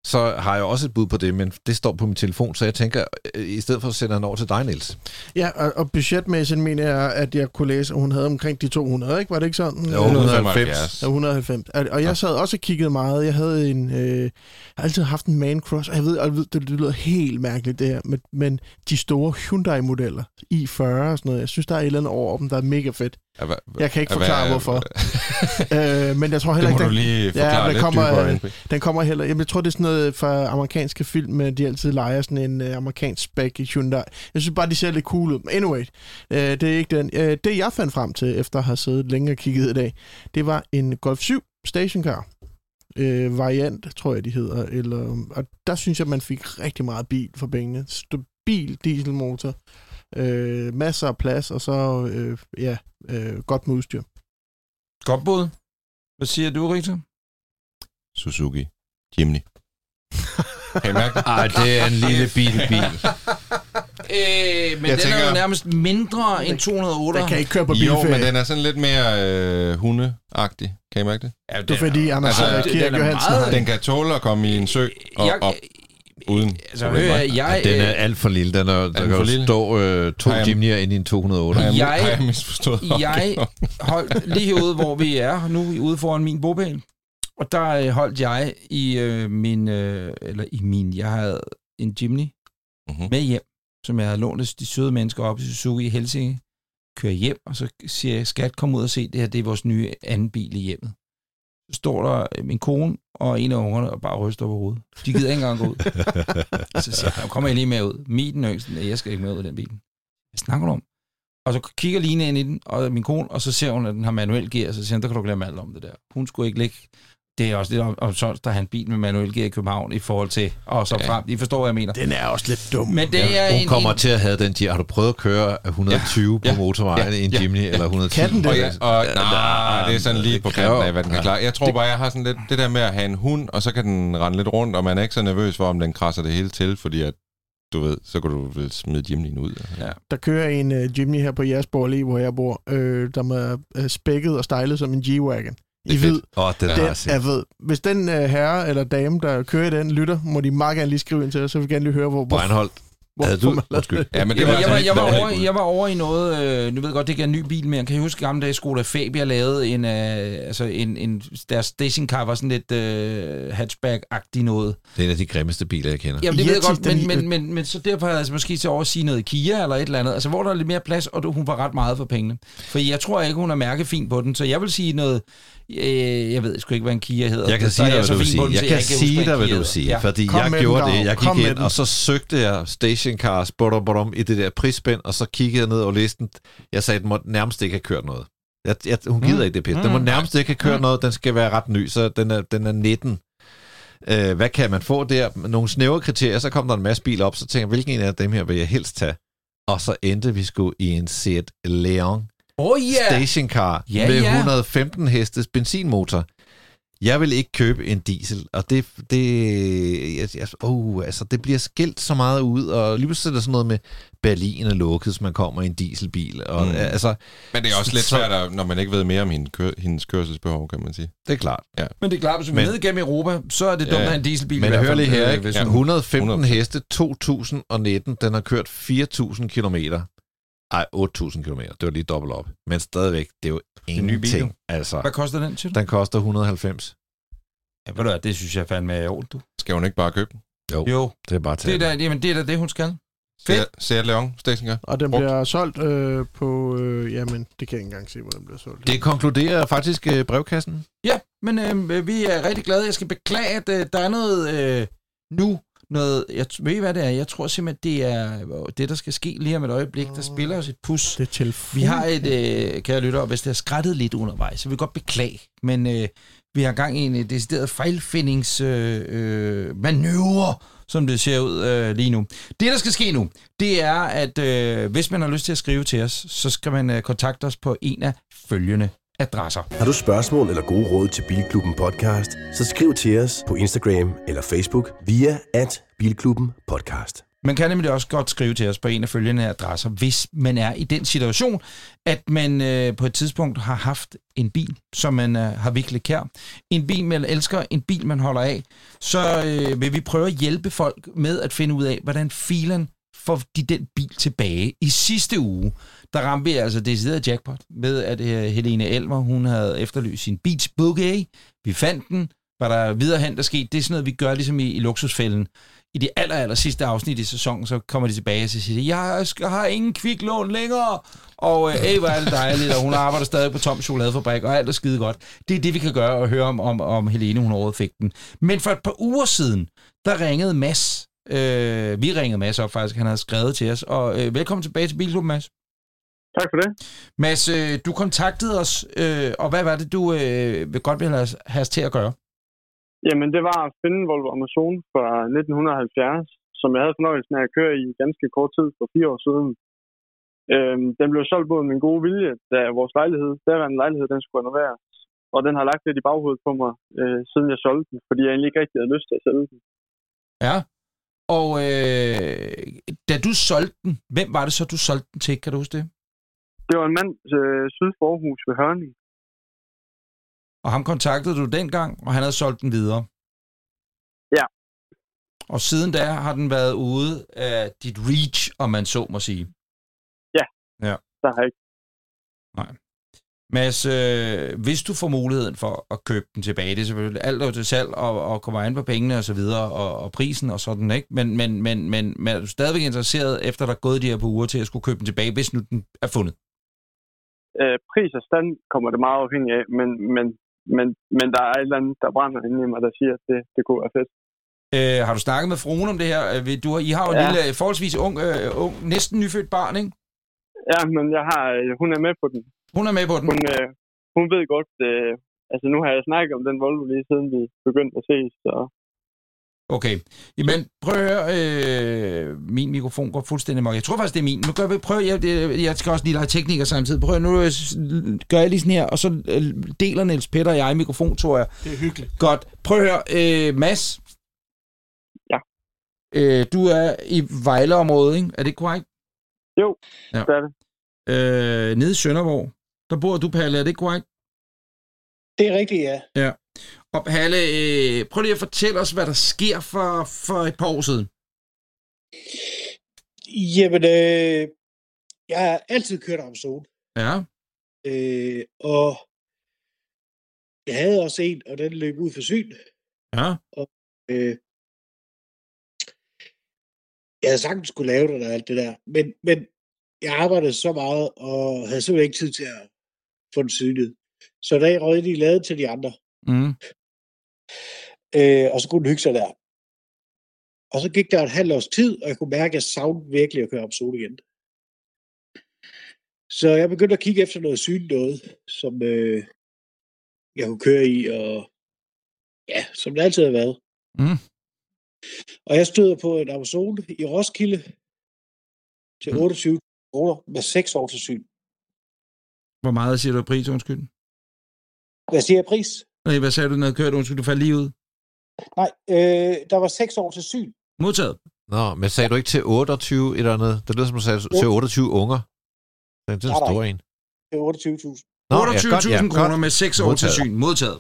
[SPEAKER 5] så har jeg også et bud på det, men det står på min telefon, så jeg tænker, øh, i stedet for at sende den over til dig, Niels.
[SPEAKER 4] Ja, og, og budgetmæssigt mener jeg, at jeg kunne læse, at hun havde omkring de 200, ikke? Var det ikke sådan?
[SPEAKER 5] Jo,
[SPEAKER 4] Øh,
[SPEAKER 3] 195.
[SPEAKER 4] Ja, 190. Og og jeg sad også og kiggede meget. Jeg havde en... Øh, jeg har altid haft en man crush, og jeg ved, jeg ved det, det lyder helt mærkeligt det her, men, men de store Hyundai-modeller, i40 og sådan noget, jeg synes, der er et eller andet over dem, der er mega fedt.
[SPEAKER 3] Hva-
[SPEAKER 4] Jeg kan ikke forklare, hvorfor. [laughs] øh, men jeg tror heller
[SPEAKER 3] Det må
[SPEAKER 4] ikke,
[SPEAKER 3] du
[SPEAKER 4] den,
[SPEAKER 3] lige forklare
[SPEAKER 4] Ja, der
[SPEAKER 3] lidt
[SPEAKER 4] kommer,
[SPEAKER 3] dybere
[SPEAKER 4] øh, den kommer heller... Jeg tror, det er sådan noget fra amerikanske film, med de altid leger sådan en uh, amerikansk spec i Hyundai. Jeg synes bare, de ser lidt cool ud. Anyway, uh, det er ikke den. Uh, det, jeg fandt frem til, efter at have siddet længe og kigget i dag, det var en Golf 7 stationcar. Uh, variant, tror jeg, de hedder. Eller, og der synes jeg, man fik rigtig meget bil for pengene. Stabil dieselmotor. Uh, masser af plads, og så uh, ja, uh, godt med udstyr.
[SPEAKER 2] Godt bud. Hvad siger du, Rita?
[SPEAKER 3] Suzuki Jimny. [laughs] Kan I mærke det?
[SPEAKER 5] Ej, det er en lille bil bil. [laughs]
[SPEAKER 2] Øh, men
[SPEAKER 3] Jeg
[SPEAKER 2] den er
[SPEAKER 3] tænker-
[SPEAKER 2] jo nærmest mindre end 208.
[SPEAKER 4] Den kan ikke køre på
[SPEAKER 3] Jo,
[SPEAKER 4] bilferie.
[SPEAKER 3] men den er sådan lidt mere øh, hundeagtig. Kan I mærke det?
[SPEAKER 2] Ja,
[SPEAKER 4] Det er fordi, Anders
[SPEAKER 3] Altså,
[SPEAKER 2] den
[SPEAKER 4] Kirk
[SPEAKER 2] er
[SPEAKER 4] Johansen
[SPEAKER 2] meget-
[SPEAKER 3] Den kan tåle at komme i en sø og
[SPEAKER 2] jeg,
[SPEAKER 3] op uden
[SPEAKER 2] altså,
[SPEAKER 3] problemer.
[SPEAKER 2] hør, jeg,
[SPEAKER 5] den er
[SPEAKER 2] øh,
[SPEAKER 5] alt for lille. Den er, der
[SPEAKER 3] den
[SPEAKER 5] kan jo
[SPEAKER 3] lille?
[SPEAKER 5] stå øh, to Jimny'er inde i en 208.
[SPEAKER 3] Har jeg,
[SPEAKER 2] Jeg-
[SPEAKER 3] har jeg misforstået
[SPEAKER 2] jeg holdt lige herude, hvor vi er nu, ude foran min bogpæl. Og der øh, holdt jeg i øh, min, øh, eller i min, jeg havde en Jimny
[SPEAKER 3] Mhm.
[SPEAKER 2] med hjem, som jeg havde lånt af de søde mennesker op i Suzuki i Helsinge. Kører hjem, og så siger jeg, skat, kom ud og se det her, det er vores nye anden bil i hjemmet. Står der øh, min kone og en af ungerne og bare ryster på hovedet. De gider ikke engang gå ud. [laughs] Så siger jeg, "Nå, kommer jeg lige med ud. Min yngste, "Nej, jeg skal ikke med ud i den bil. Hvad snakker du om? Og så kigger Line ind i den, og min kone, og så ser hun, at den har manuel gear, så siger hun, der kan du glemme alt om det der. Hun skulle ikke ligge... Det er også lidt om, om sådan, der har en bil med manuel gear i København i forhold til, og så
[SPEAKER 3] Ja.
[SPEAKER 2] frem. I forstår, hvad jeg mener.
[SPEAKER 4] Den er også lidt dum.
[SPEAKER 2] Men det er
[SPEAKER 5] Hun
[SPEAKER 2] en,
[SPEAKER 5] kommer
[SPEAKER 2] en,
[SPEAKER 5] til at have den Har du prøvet at køre 120
[SPEAKER 3] Ja.
[SPEAKER 5] på motorvejen
[SPEAKER 3] Ja.
[SPEAKER 5] i en
[SPEAKER 3] Ja.
[SPEAKER 5] Jimny eller 110?
[SPEAKER 4] Kan den det?
[SPEAKER 3] Og, jeg, og
[SPEAKER 5] Ja,
[SPEAKER 3] nej, det er sådan lige på kanten af, hvad den kan
[SPEAKER 5] ja.
[SPEAKER 3] klare. Jeg tror bare, jeg har sådan lidt det der med at have en hund, og så kan den rende lidt rundt, og man er ikke så nervøs for, om den krasser det hele til, fordi at, du ved, så kan du vel smide Jimny'en ud.
[SPEAKER 2] Ja.
[SPEAKER 4] Der kører en uh, Jimny her på Jægersborg Allé, hvor jeg bor, øh, der er uh, spækket og stylet som en G-Wagon. I
[SPEAKER 3] er
[SPEAKER 4] ved,
[SPEAKER 3] fedt.
[SPEAKER 5] Åh, oh, den har
[SPEAKER 4] den
[SPEAKER 5] jeg
[SPEAKER 4] er ved. Hvis den uh, herre eller dame, der kører i den, lytter, må de meget gerne lige skrive ind til os, så vi gerne lige høre, hvor, hvor,
[SPEAKER 5] Breinholt,
[SPEAKER 4] hvor
[SPEAKER 5] havde du... Undskyld.
[SPEAKER 3] Ja, men det
[SPEAKER 2] jeg,
[SPEAKER 3] var
[SPEAKER 2] jeg,
[SPEAKER 3] altså
[SPEAKER 2] var, jeg, var over, jeg var over i noget, øh, nu ved jeg godt, det ikke er en ny bil, men jeg kan huske gamle dage, Skoda Fabia lavede en, øh, altså en, en, deres stationcar var sådan lidt øh, hatchback-agtig noget.
[SPEAKER 5] Det er en af de grimmeste biler, jeg kender.
[SPEAKER 2] Jamen, det ved jeg godt, men, men, men, men så derfor havde jeg altså måske til over at sige noget Kia eller et eller andet, altså hvor der er lidt mere plads, og hun var ret meget for pengene. For jeg tror ikke, hun er mærkefin på den, så jeg vil sige noget, øh, jeg ved sgu ikke, hvad en Kia hedder.
[SPEAKER 5] Jeg kan sige dig, hvad du vil sige. Jeg kan sige dig, hvad du vil sige, fordi
[SPEAKER 4] Kom
[SPEAKER 5] jeg gjorde det. Jeg gik ind, og så søgte jeg stationcars bottom, bottom, i det der prisspænd, og så kiggede jeg ned over listen. Jeg sagde, at den må nærmest ikke have kørt noget. Jeg, jeg, hun gider
[SPEAKER 2] Mm.
[SPEAKER 5] ikke det pis. Den må
[SPEAKER 2] Mm.
[SPEAKER 5] nærmest ikke have kørt
[SPEAKER 2] Mm.
[SPEAKER 5] noget. Den skal være ret ny, så den er, den er 19. Øh, hvad kan man få der? Nogle snævre kriterier, så kom der en masse biler op, så tænkte jeg, hvilken en af dem her vil jeg helst tage? Og så endte vi sgu i en Seat Leon
[SPEAKER 2] oh, ja!
[SPEAKER 5] stationcar
[SPEAKER 2] Ja,
[SPEAKER 5] med
[SPEAKER 2] ja.
[SPEAKER 5] 115 hestes benzinmotor. Jeg vil ikke købe en diesel, og det, det, jeg, jeg, oh, altså, det bliver skilt så meget ud, og lige pludselig er der sådan noget med Berlin er lukket, hvis man kommer i en dieselbil. Og,
[SPEAKER 3] Mm.
[SPEAKER 5] altså,
[SPEAKER 3] Men det er også lidt
[SPEAKER 5] Så-
[SPEAKER 3] svært, når man ikke ved mere om hendes, kør, hendes kørselsbehov, kan man sige.
[SPEAKER 5] det er klart.
[SPEAKER 2] Men det er klart, hvis vi er ned igennem Europa, så er det dumt
[SPEAKER 3] Ja.
[SPEAKER 2] at have en dieselbil. i
[SPEAKER 5] Men
[SPEAKER 2] hvert
[SPEAKER 5] hør lige her,
[SPEAKER 2] øh,
[SPEAKER 5] ikke?
[SPEAKER 2] hvis
[SPEAKER 3] Ja.
[SPEAKER 2] hun-
[SPEAKER 5] 115
[SPEAKER 3] 100%.
[SPEAKER 5] heste, 2019, den har kørt 4.000 kilometer. Ej, 8.000 kilometer. Det var lige dobbelt op. Men stadigvæk, det er jo
[SPEAKER 2] en ny bil,
[SPEAKER 5] ingenting. Altså,
[SPEAKER 2] Hvad koster den til?
[SPEAKER 5] den koster 190.
[SPEAKER 2] Ja, ved du hvad, det synes jeg fandme er ordentligt, du.
[SPEAKER 3] Skal hun ikke bare købe den?
[SPEAKER 5] Jo,
[SPEAKER 2] Jo,
[SPEAKER 5] det er bare til.
[SPEAKER 2] det er, da, jamen, det er da det, hun skal. Fedt.
[SPEAKER 3] Seat Leon, Stasinger.
[SPEAKER 4] Og den
[SPEAKER 3] Brugt.
[SPEAKER 4] bliver solgt øh, på... Øh, jamen, det kan jeg ikke engang se, hvor den bliver solgt.
[SPEAKER 5] Det konkluderer faktisk øh, brevkassen.
[SPEAKER 2] Ja, men øh, vi er rigtig glade. Jeg skal beklage, at øh, der er noget øh, nu, noget, jeg ved I, hvad det er? Jeg tror simpelthen, det er det, der skal ske lige om et øjeblik. Der spiller os et pus.
[SPEAKER 4] Det er telefon.
[SPEAKER 2] Vi har et, øh, kære lytter, hvis det har skrættet lidt undervejs, så vi godt beklage. Men øh, vi har gang i en øh, decideret fejlfindingsmanøvre, øh, øh, som det ser ud øh, lige nu. Det, der skal ske nu, det er, at øh, hvis man har lyst til at skrive til os, så skal man øh, kontakte os på en af følgende adresser.
[SPEAKER 1] Har du spørgsmål eller gode råd til Bilklubben Podcast, så skriv til os på Instagram eller Facebook via at Bilklubben Podcast.
[SPEAKER 2] Man kan nemlig også godt skrive til os på en af følgende adresser, hvis man er i den situation, at man øh, på et tidspunkt har haft en bil, som man øh, har virkelig kær. En bil, man elsker, en bil, man holder af. Så øh, vil vi prøve at hjælpe folk med at finde ud af, hvordan filen får de den bil tilbage. I sidste uge, der ramte vi altså decideret jackpot med, at øh, Helene Elmer, hun havde efterlyst sin Beats Boogie. Vi fandt den. Var der videre hen, der skete, det er sådan noget, vi gør ligesom i, i luksusfælden i det aller, aller sidste afsnit i sæsonen, så kommer de tilbage og så siger, de, jeg skal, har ingen kviklån længere. Og øh, hey, hvor er det dejligt, og hun arbejder stadig på Tom Chokoladefabrik, og alt er skide godt. Det er det, vi kan gøre og høre om, om, om Helene, hun overhovedet fik den. Men for et par uger siden, der ringede Mads. Øh, vi ringede Mads op faktisk, han havde skrevet til os. Og øh, velkommen tilbage til Bilklubben, Mads.
[SPEAKER 6] Tak for det.
[SPEAKER 2] Mads, øh, du kontaktede os, øh, og hvad var det, du øh, vil godt vil have, os til at gøre?
[SPEAKER 6] Jamen, det var at finde en Volvo Amazon fra 1970, som jeg havde fornøjelsen af at køre i ganske kort tid for fire år siden. Øhm, den blev solgt mod min gode vilje, da vores lejlighed, der var en lejlighed, den skulle renoveres. Og den har lagt lidt i baghovedet på mig, øh, siden jeg solgte den, fordi jeg egentlig ikke rigtig havde lyst til at sælge den.
[SPEAKER 2] Ja. Og øh, da du solgte den, hvem var det så, du solgte den til? Kan du huske det?
[SPEAKER 6] Det var en mand øh, syd for Aarhus ved Hørning.
[SPEAKER 2] Og ham kontaktede du dengang, og han havde solgt den videre?
[SPEAKER 6] Ja.
[SPEAKER 2] Og siden da har den været ude af dit reach, om man så må sige.
[SPEAKER 6] Der har jeg ikke.
[SPEAKER 2] Mads, øh, hvis du får muligheden for at købe den tilbage, det er selvfølgelig alt er til salg og, og kommer an på pengene og så videre, og, og prisen og sådan, ikke? Men, men, men, men, men er du stadigvæk interesseret, efter der er gået de her par uger til at skulle købe den tilbage, hvis nu den er fundet?
[SPEAKER 6] Øh, pris og stand kommer det meget afhængig af, men, men, men, men der er et eller andet, der brænder inde i mig, der siger, at det, det kunne være fedt.
[SPEAKER 2] Øh, har du snakket med fruen om det her? Øh, Du, I har jo en
[SPEAKER 6] Ja.
[SPEAKER 2] lille, forholdsvis ung, øh, ung, næsten nyfødt barn, ikke?
[SPEAKER 6] Ja, men jeg har, øh, hun er med på den.
[SPEAKER 2] Hun er med på den.
[SPEAKER 6] Hun, øh, hun ved godt, øh, altså nu har jeg snakket om den Volvo lige siden vi begyndte at ses, så
[SPEAKER 2] Okay. Jamen, prøv at høre. Øh, min mikrofon går fuldstændig mok. Jeg tror faktisk, det er min. Nu gør vi, prøv, jeg, jeg, jeg skal også lige lege tekniker samtidig. Prøv nu øh, gør jeg lige sådan her, og så øh, deler Niels Peter og jeg mikrofon, tror jeg.
[SPEAKER 4] Det er hyggeligt.
[SPEAKER 2] Godt. Prøv at høre. Øh, Mads.
[SPEAKER 6] Ja.
[SPEAKER 2] Øh, du er i Vejleområdet, ikke? Er det korrekt?
[SPEAKER 6] jo,
[SPEAKER 2] Ja.
[SPEAKER 6] ja. det er det.
[SPEAKER 2] Øh, nede i Sønderborg. Der bor du, Palle. Er det korrekt?
[SPEAKER 7] Det er rigtigt, ja.
[SPEAKER 2] Ja. Og Palle, øh, prøv lige at fortælle os, hvad der sker for, for et par år siden.
[SPEAKER 7] Jamen, øh, jeg har altid kørt Amazon,
[SPEAKER 2] Ja.
[SPEAKER 7] øh, og jeg havde også en, og den løb ud for syn.
[SPEAKER 2] Ja.
[SPEAKER 7] Øh, jeg havde sagtens skulle lave det og alt det der, men, men jeg arbejdede så meget, og havde simpelthen ikke tid til at få den synet. Så da jeg røg de lavet til de andre,
[SPEAKER 2] Mm.
[SPEAKER 7] Øh, og så kunne den hygge sig der. Og så gik der et halvt års tid, og jeg kunne mærke, at jeg savnede virkelig at køre Amazon igen. Så jeg begyndte at kigge efter noget sygt noget, som øh, jeg kunne køre i, og ja, som det altid har været.
[SPEAKER 2] Mm.
[SPEAKER 7] Og jeg støder på en Amazon i Roskilde til
[SPEAKER 2] Mm.
[SPEAKER 7] 28 kroner med 6 år til syn.
[SPEAKER 2] Hvor meget siger du pris, undskyld?
[SPEAKER 7] Hvad siger jeg pris?
[SPEAKER 2] Nej, hvad sagde du, når du kørte? Undskyld, du faldt lige ud.
[SPEAKER 7] Nej, øh, der var 6 år til syn.
[SPEAKER 2] Modtaget.
[SPEAKER 5] Nå, men sagde du ikke til 28 eller andet? Det lyder som, du sagde til 28 unger. Det er en
[SPEAKER 7] Nej, nej.
[SPEAKER 5] stor en.
[SPEAKER 7] Det er 28.000.
[SPEAKER 5] Nå,
[SPEAKER 2] 28.000
[SPEAKER 5] godt,
[SPEAKER 2] kroner med 6 år til syn. Modtaget.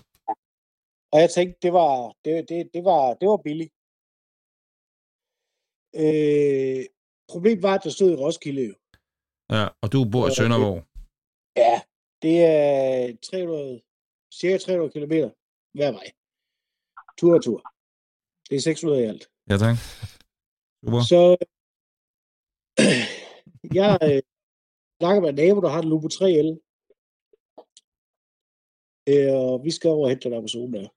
[SPEAKER 7] Og jeg tænkte, det var, det, det, det var, det var billigt. Øh, problemet var, at der stod i Roskilde.
[SPEAKER 2] Ja, og du bor i Sønderborg.
[SPEAKER 7] Ja, det er 300, cirka 300 km hver vej. tur og tur. Det er 600 i alt.
[SPEAKER 2] Ja, tak. Super.
[SPEAKER 7] Så [clears throat] jeg øh, snakker med en nabo, der har en Lupo 3L. Øh, og vi skal over og hente den Amazon der.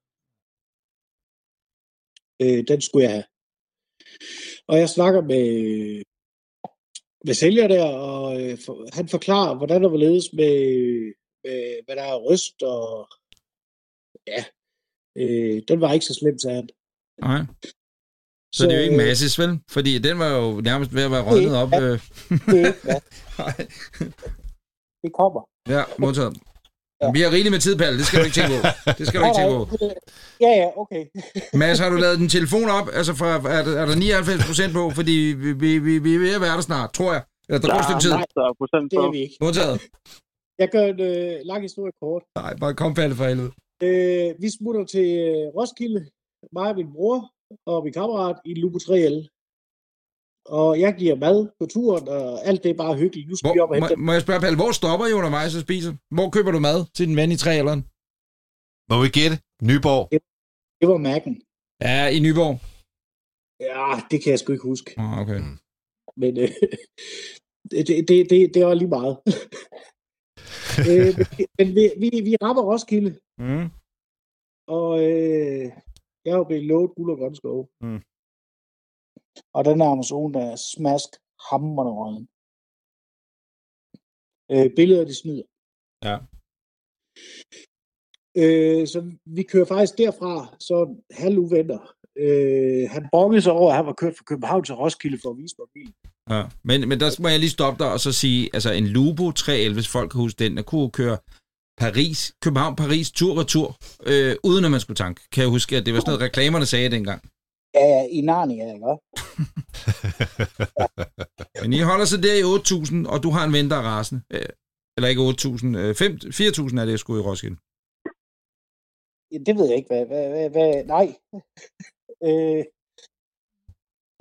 [SPEAKER 7] Øh, den skulle jeg have. Og jeg snakker med, med sælger der, og øh, for, han forklarer, hvordan der vil ledes med, med, hvad der er ryst, og ja, øh, den var ikke så slem, sagde han.
[SPEAKER 2] Nej. Så, så det er jo ikke masses, vel? Fordi den var jo nærmest ved at være rådnet op.
[SPEAKER 7] Ja.
[SPEAKER 2] Øh.
[SPEAKER 7] Det. [laughs]
[SPEAKER 2] Nej.
[SPEAKER 7] Det kommer.
[SPEAKER 2] ja, modtaget. Vi har rigeligt med tid, Palle. Det skal du ikke tænke på. Det skal du ikke tænke på.
[SPEAKER 7] Ja, ja, okay. [laughs]
[SPEAKER 2] Mads, har du lavet din telefon op? Altså, for, er, der, er der 99 procent på? Fordi vi, vi, vi, vi er ved at være der snart, tror jeg. Eller der går et stykke tid.
[SPEAKER 6] Nej,
[SPEAKER 7] Det er vi ikke.
[SPEAKER 2] Modtaget.
[SPEAKER 7] Jeg gør en øh, lang historie kort.
[SPEAKER 2] Nej, bare kom, Palle, for helvede.
[SPEAKER 7] Øh, vi smutter til øh, Roskilde, mig og min bror og min kammerat i Lupo 3L. Og jeg giver mad på turen, og alt det er bare hyggeligt. Nu skal vi op og
[SPEAKER 2] Hvor,
[SPEAKER 7] hente
[SPEAKER 2] må, må jeg spørge, Palle, hvor stopper I undervejs og spiser? Hvor køber du mad til din ven i træalderen?
[SPEAKER 5] Må vi gætte? Nyborg.
[SPEAKER 7] Det var Mac'en.
[SPEAKER 2] Ja, i Nyborg.
[SPEAKER 7] Ja, det kan jeg sgu ikke huske.
[SPEAKER 2] Oh, okay.
[SPEAKER 7] Men øh, [laughs] det, det, det, det er også lige meget. [laughs] øh, men vi, vi, vi rammer Roskilde,
[SPEAKER 2] Mm.
[SPEAKER 7] og øh, jeg er jo blevet lovet guld og grøn skov.
[SPEAKER 2] Mm.
[SPEAKER 7] Og den her Amazon, der er smask hammerende røden. Øh, billeder, de smider.
[SPEAKER 2] Ja.
[SPEAKER 7] Øh, så vi kører faktisk derfra, så halv uvenner. Øh, han brokkede sig over, at han var kørt fra København til Roskilde for at vise mig bilen.
[SPEAKER 2] Ja. Men, men der må jeg lige stoppe dig og så sige, altså en Lupo 311, hvis folk kan huske den, der kunne køre Paris, København-Paris tur-retur, øh, uden at man skulle tanke. Kan jeg huske, at det var sådan noget, reklamerne sagde dengang.
[SPEAKER 7] Ja, ja, i Narnia, ikke? også? [laughs]
[SPEAKER 2] Men I holder sig der i 8.000, og du har en ven, der er rasende. Øh, Eller ikke 8.000, øh, fem- 4.000 er det, skulle i Roskilde.
[SPEAKER 7] Ja, det ved jeg ikke, hvad... hvad, hvad, hvad nej. [laughs] øh,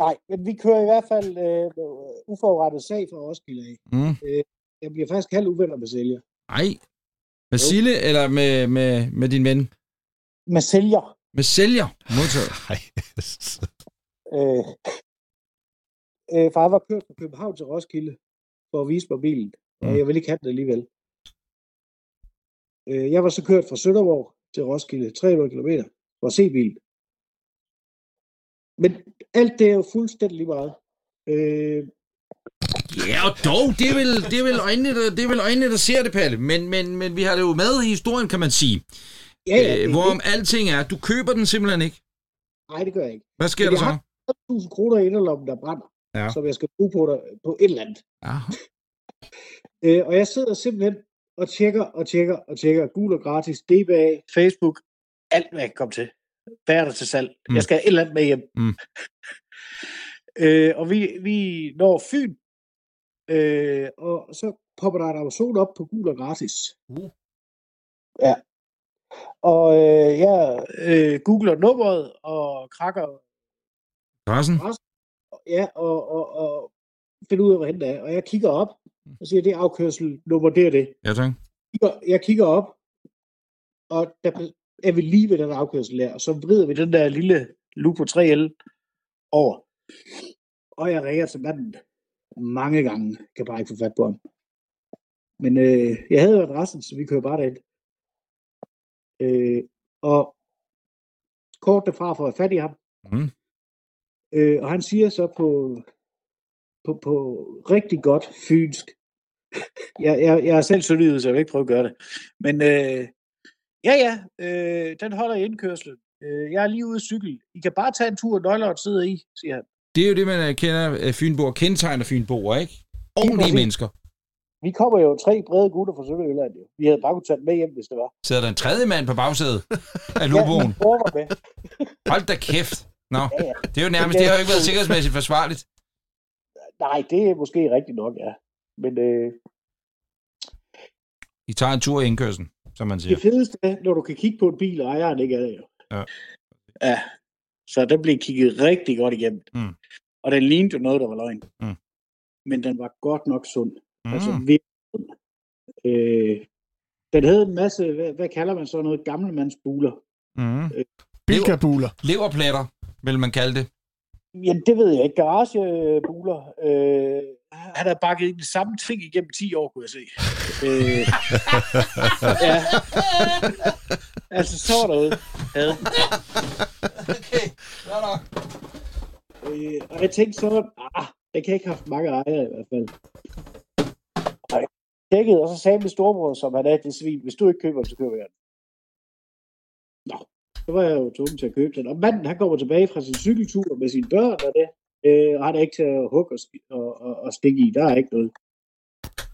[SPEAKER 7] nej, men vi kører i hvert fald øh, uforrettet sag fra Roskilde af.
[SPEAKER 2] Mm.
[SPEAKER 7] Jeg bliver faktisk halv uvenner med sælger.
[SPEAKER 2] Ej. Med Sille eller med, med, med din ven?
[SPEAKER 7] Med sælger.
[SPEAKER 2] Med sælger. Modtaget. [laughs]
[SPEAKER 5] Nej.
[SPEAKER 7] Øh, øh, jeg var kørt fra København til Roskilde for at vise mig bilen, og
[SPEAKER 2] Mm.
[SPEAKER 7] jeg ville ikke have den alligevel. Øh, jeg var så kørt fra Sønderborg til Roskilde, 300 km, for at se bilen. Men alt det er jo fuldstændig lige meget. Øh,
[SPEAKER 2] Ja, og dog, det er vel, det er vel øjnene, der, det er vel øjnene, der ser det, Palle. Men, men, men vi har det jo med i historien, kan man sige.
[SPEAKER 7] ja, ja,
[SPEAKER 2] Øh,
[SPEAKER 7] det,
[SPEAKER 2] hvorom alting er, du køber den simpelthen ikke.
[SPEAKER 7] nej, det gør jeg ikke.
[SPEAKER 2] Hvad sker
[SPEAKER 7] Men
[SPEAKER 2] der
[SPEAKER 7] jeg
[SPEAKER 2] så?
[SPEAKER 7] har 1000 kroner i inderlommen, der brænder,
[SPEAKER 2] Ja.
[SPEAKER 7] som jeg skal bruge på, der, på et eller andet.
[SPEAKER 2] Ja. [laughs]
[SPEAKER 7] Øh, og jeg sidder simpelthen og tjekker og tjekker og tjekker. Gul og gratis, DBA, Facebook, alt hvad jeg kan komme til. Hvad er der til salg?
[SPEAKER 2] Mm.
[SPEAKER 7] Mm. Jeg skal have et eller andet med hjem.
[SPEAKER 2] Mm. [laughs]
[SPEAKER 7] øh, og vi, vi når Fyn, øh, og så popper der en Amazon op på gul og gratis.
[SPEAKER 2] Uh.
[SPEAKER 7] Ja. Og øh, jeg øh, googler nummeret og krakker
[SPEAKER 2] Pressen?
[SPEAKER 7] ja, og, og, og finder ud af, hvor det er. Og jeg kigger op, og siger, det er afkørsel nummer, det er det.
[SPEAKER 2] Ja, tak.
[SPEAKER 7] jeg kigger op, og der er vi lige ved den afkørsel der, og så vrider vi den der lille Lupo 3L over. Og jeg ringer til manden mange gange, kan bare ikke få fat på ham. Men øh, jeg havde jo adressen, så vi kører bare derind. Øh, og kort derfra får jeg fat i ham.
[SPEAKER 2] Mm.
[SPEAKER 7] Øh, og han siger så på, på, på rigtig godt fynsk, jeg, jeg, jeg er selv sønderjyde, så jeg vil ikke prøve at gøre det. Men øh, ja, ja, øh, den holder i indkørslen. Øh, jeg er lige ude at cykle. I kan bare tage en tur, nøgleren sidder i, siger han.
[SPEAKER 2] Det er jo det, man øh, kender af Fynboer, kendetegner Fynboer, ikke? Ordentlige mennesker.
[SPEAKER 7] Vi kommer jo tre brede gutter fra Sønderjylland. Jo. Vi havde bare kunnet tage med hjem, hvis det var.
[SPEAKER 2] Sidder der en tredje mand på bagsædet [laughs] af
[SPEAKER 7] Ja, bror var med. [laughs]
[SPEAKER 2] Hold da kæft. Nå,
[SPEAKER 7] Ja, ja.
[SPEAKER 2] det er jo nærmest, det har jo ikke været sikkerhedsmæssigt forsvarligt.
[SPEAKER 7] Nej, det er måske rigtigt nok, ja. Men øh,
[SPEAKER 2] I tager en tur i indkørslen, som man siger.
[SPEAKER 7] det fedeste er, når du kan kigge på en bil, og ejeren ikke er det jo.
[SPEAKER 2] Ja.
[SPEAKER 7] Ja, så den blev kigget rigtig godt igennem.
[SPEAKER 2] Mm.
[SPEAKER 7] Og den lignede jo noget, der var løgn.
[SPEAKER 2] Mm.
[SPEAKER 7] Men den var godt nok sund. Mm. Altså
[SPEAKER 2] Mm.
[SPEAKER 7] virkelig sund. Øh, den havde en masse, hvad, hvad kalder man så noget, gammelmandsbuler.
[SPEAKER 2] Mm.
[SPEAKER 4] Bilkabuler.
[SPEAKER 2] Leverpletter, vil man kalde det.
[SPEAKER 7] Jamen, det ved jeg ikke. Garagebuler. Øh, han har bakket den samme ting igennem 10 år, kunne jeg se. Øh, ja. Altså, så var der noget. Had.
[SPEAKER 2] Okay, ja nok.
[SPEAKER 7] Øh, og jeg tænkte så, ah, den kan ikke have haft mange ejere i hvert fald. Og jeg tjekkede, og så sagde min storebror, som han er det svin, hvis du ikke køber den, så køber jeg den. Nå, så var jeg jo tvunget til at købe den. Og manden, han kommer tilbage fra sin cykeltur med sine børn og det. Øh, og han er ikke til at hugge og, og, og, og stikke i. Der er ikke noget.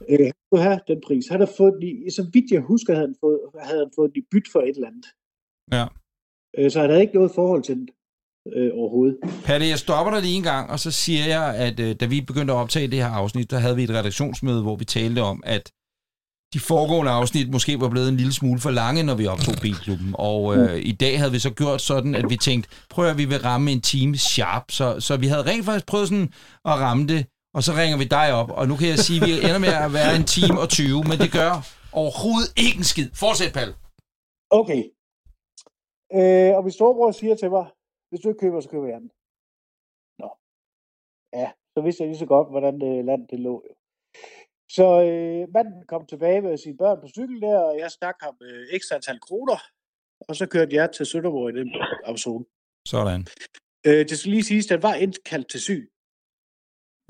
[SPEAKER 7] Øh, han skulle have den pris. Han har fået den så vidt jeg husker, havde han fået, havde han fået den i byt for et eller andet.
[SPEAKER 2] Ja.
[SPEAKER 7] Øh, så han havde ikke noget forhold til den øh, overhovedet.
[SPEAKER 2] Palle, jeg stopper dig lige en gang, og så siger jeg, at øh, da vi begyndte at optage det her afsnit, der havde vi et redaktionsmøde, hvor vi talte om, at de foregående afsnit måske var blevet en lille smule for lange, når vi optog Bilklubben. Og øh, i dag havde vi så gjort sådan, at vi tænkte, prøv at vi vil ramme en time sharp. Så, så vi havde rent faktisk prøvet sådan at ramme det, og så ringer vi dig op. Og nu kan jeg sige, at vi ender med at være en time og 20, men det gør overhovedet ikke en skid. Fortsæt, Palle.
[SPEAKER 7] Okay. Øh, og min storebror siger til mig, hvis du ikke køber, så køber jeg den. Nå. Ja, så vidste jeg lige så godt, hvordan det land det lå jo. Så øh, manden kom tilbage med sine børn på cykel der, og jeg stak ham øh, ekstra antal kroner. Og så kørte jeg til Sønderborg i den Amazon.
[SPEAKER 2] Sådan.
[SPEAKER 7] Øh, det skal lige siges, at den var indkaldt til syn.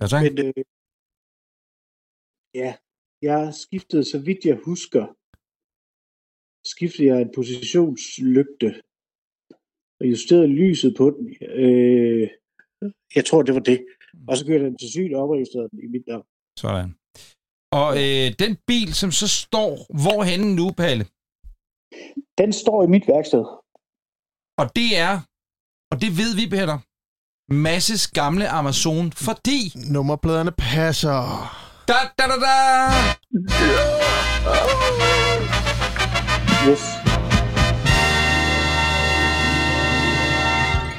[SPEAKER 2] Ja, tak.
[SPEAKER 7] Men øh, ja, jeg skiftede, så vidt jeg husker, skiftede jeg en positionslygte og justerede lyset på den. Øh, jeg tror, det var det. Og så kørte den til syn og opregistrerede den i mit navn.
[SPEAKER 2] Sådan. Og øh, den bil, som så står hvorhenne nu, Palle?
[SPEAKER 7] Den står i mit værksted.
[SPEAKER 2] Og det er, og det ved vi, Peter, Masses gamle Amazon, fordi...
[SPEAKER 4] Nummerpladerne passer.
[SPEAKER 2] Da, da, da, da!
[SPEAKER 7] Yes.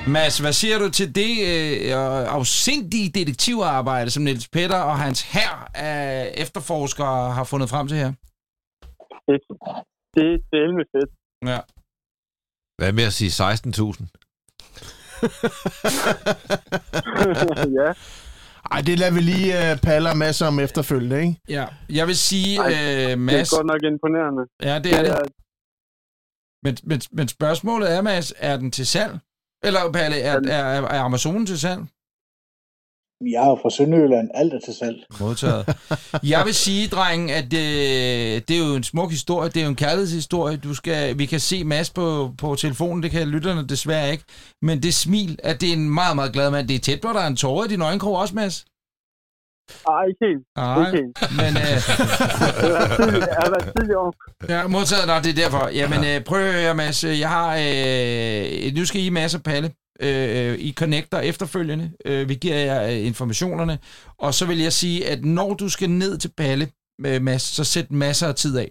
[SPEAKER 2] Mads, hvad siger du til det øh, afsindige detektivarbejde, som Niels Peter og hans hær af efterforskere har fundet frem til her?
[SPEAKER 6] Det, det er helvede fedt.
[SPEAKER 2] Ja.
[SPEAKER 5] Hvad med at sige 16.000? [laughs]
[SPEAKER 6] ja.
[SPEAKER 4] Ej, det lader vi lige uh, palle og masser om efterfølgende, ikke?
[SPEAKER 2] ja. Jeg vil sige,
[SPEAKER 6] Ej,
[SPEAKER 2] øh,
[SPEAKER 6] Det
[SPEAKER 2] Mads...
[SPEAKER 6] er godt nok imponerende.
[SPEAKER 2] Ja, det er det. Men, men, men spørgsmålet er, Mads, er den til salg? Eller, Palle, er, er, er Amazonen til salg?
[SPEAKER 7] Jeg er fra Sønderjylland. Alt er til salg.
[SPEAKER 2] Modtaget. Jeg vil sige, dreng, at øh, det er jo en smuk historie. Det er jo en kærlighedshistorie. Du skal, vi kan se Mads på, på telefonen. Det kan lytterne desværre ikke. Men det smil, at det er en meget, meget glad mand. Det er tæt på, der er en tårer i din øjenkrog også, Mads.
[SPEAKER 6] Ej, ikke helt.
[SPEAKER 2] Nej,
[SPEAKER 6] Ikke helt.
[SPEAKER 2] men... Øh, [laughs]
[SPEAKER 6] Jeg har været tidlig- år.
[SPEAKER 2] Ja, modtaget. Nå, det er derfor. Jamen, øh, prøv at høre, Mads. Jeg har... Øh, nu skal I masser Palle. Øh, I connecter efterfølgende. Øh, vi giver jer øh, informationerne. Og så vil jeg sige, at når du skal ned til Palle, øh, Mads, så sæt masser af tid af.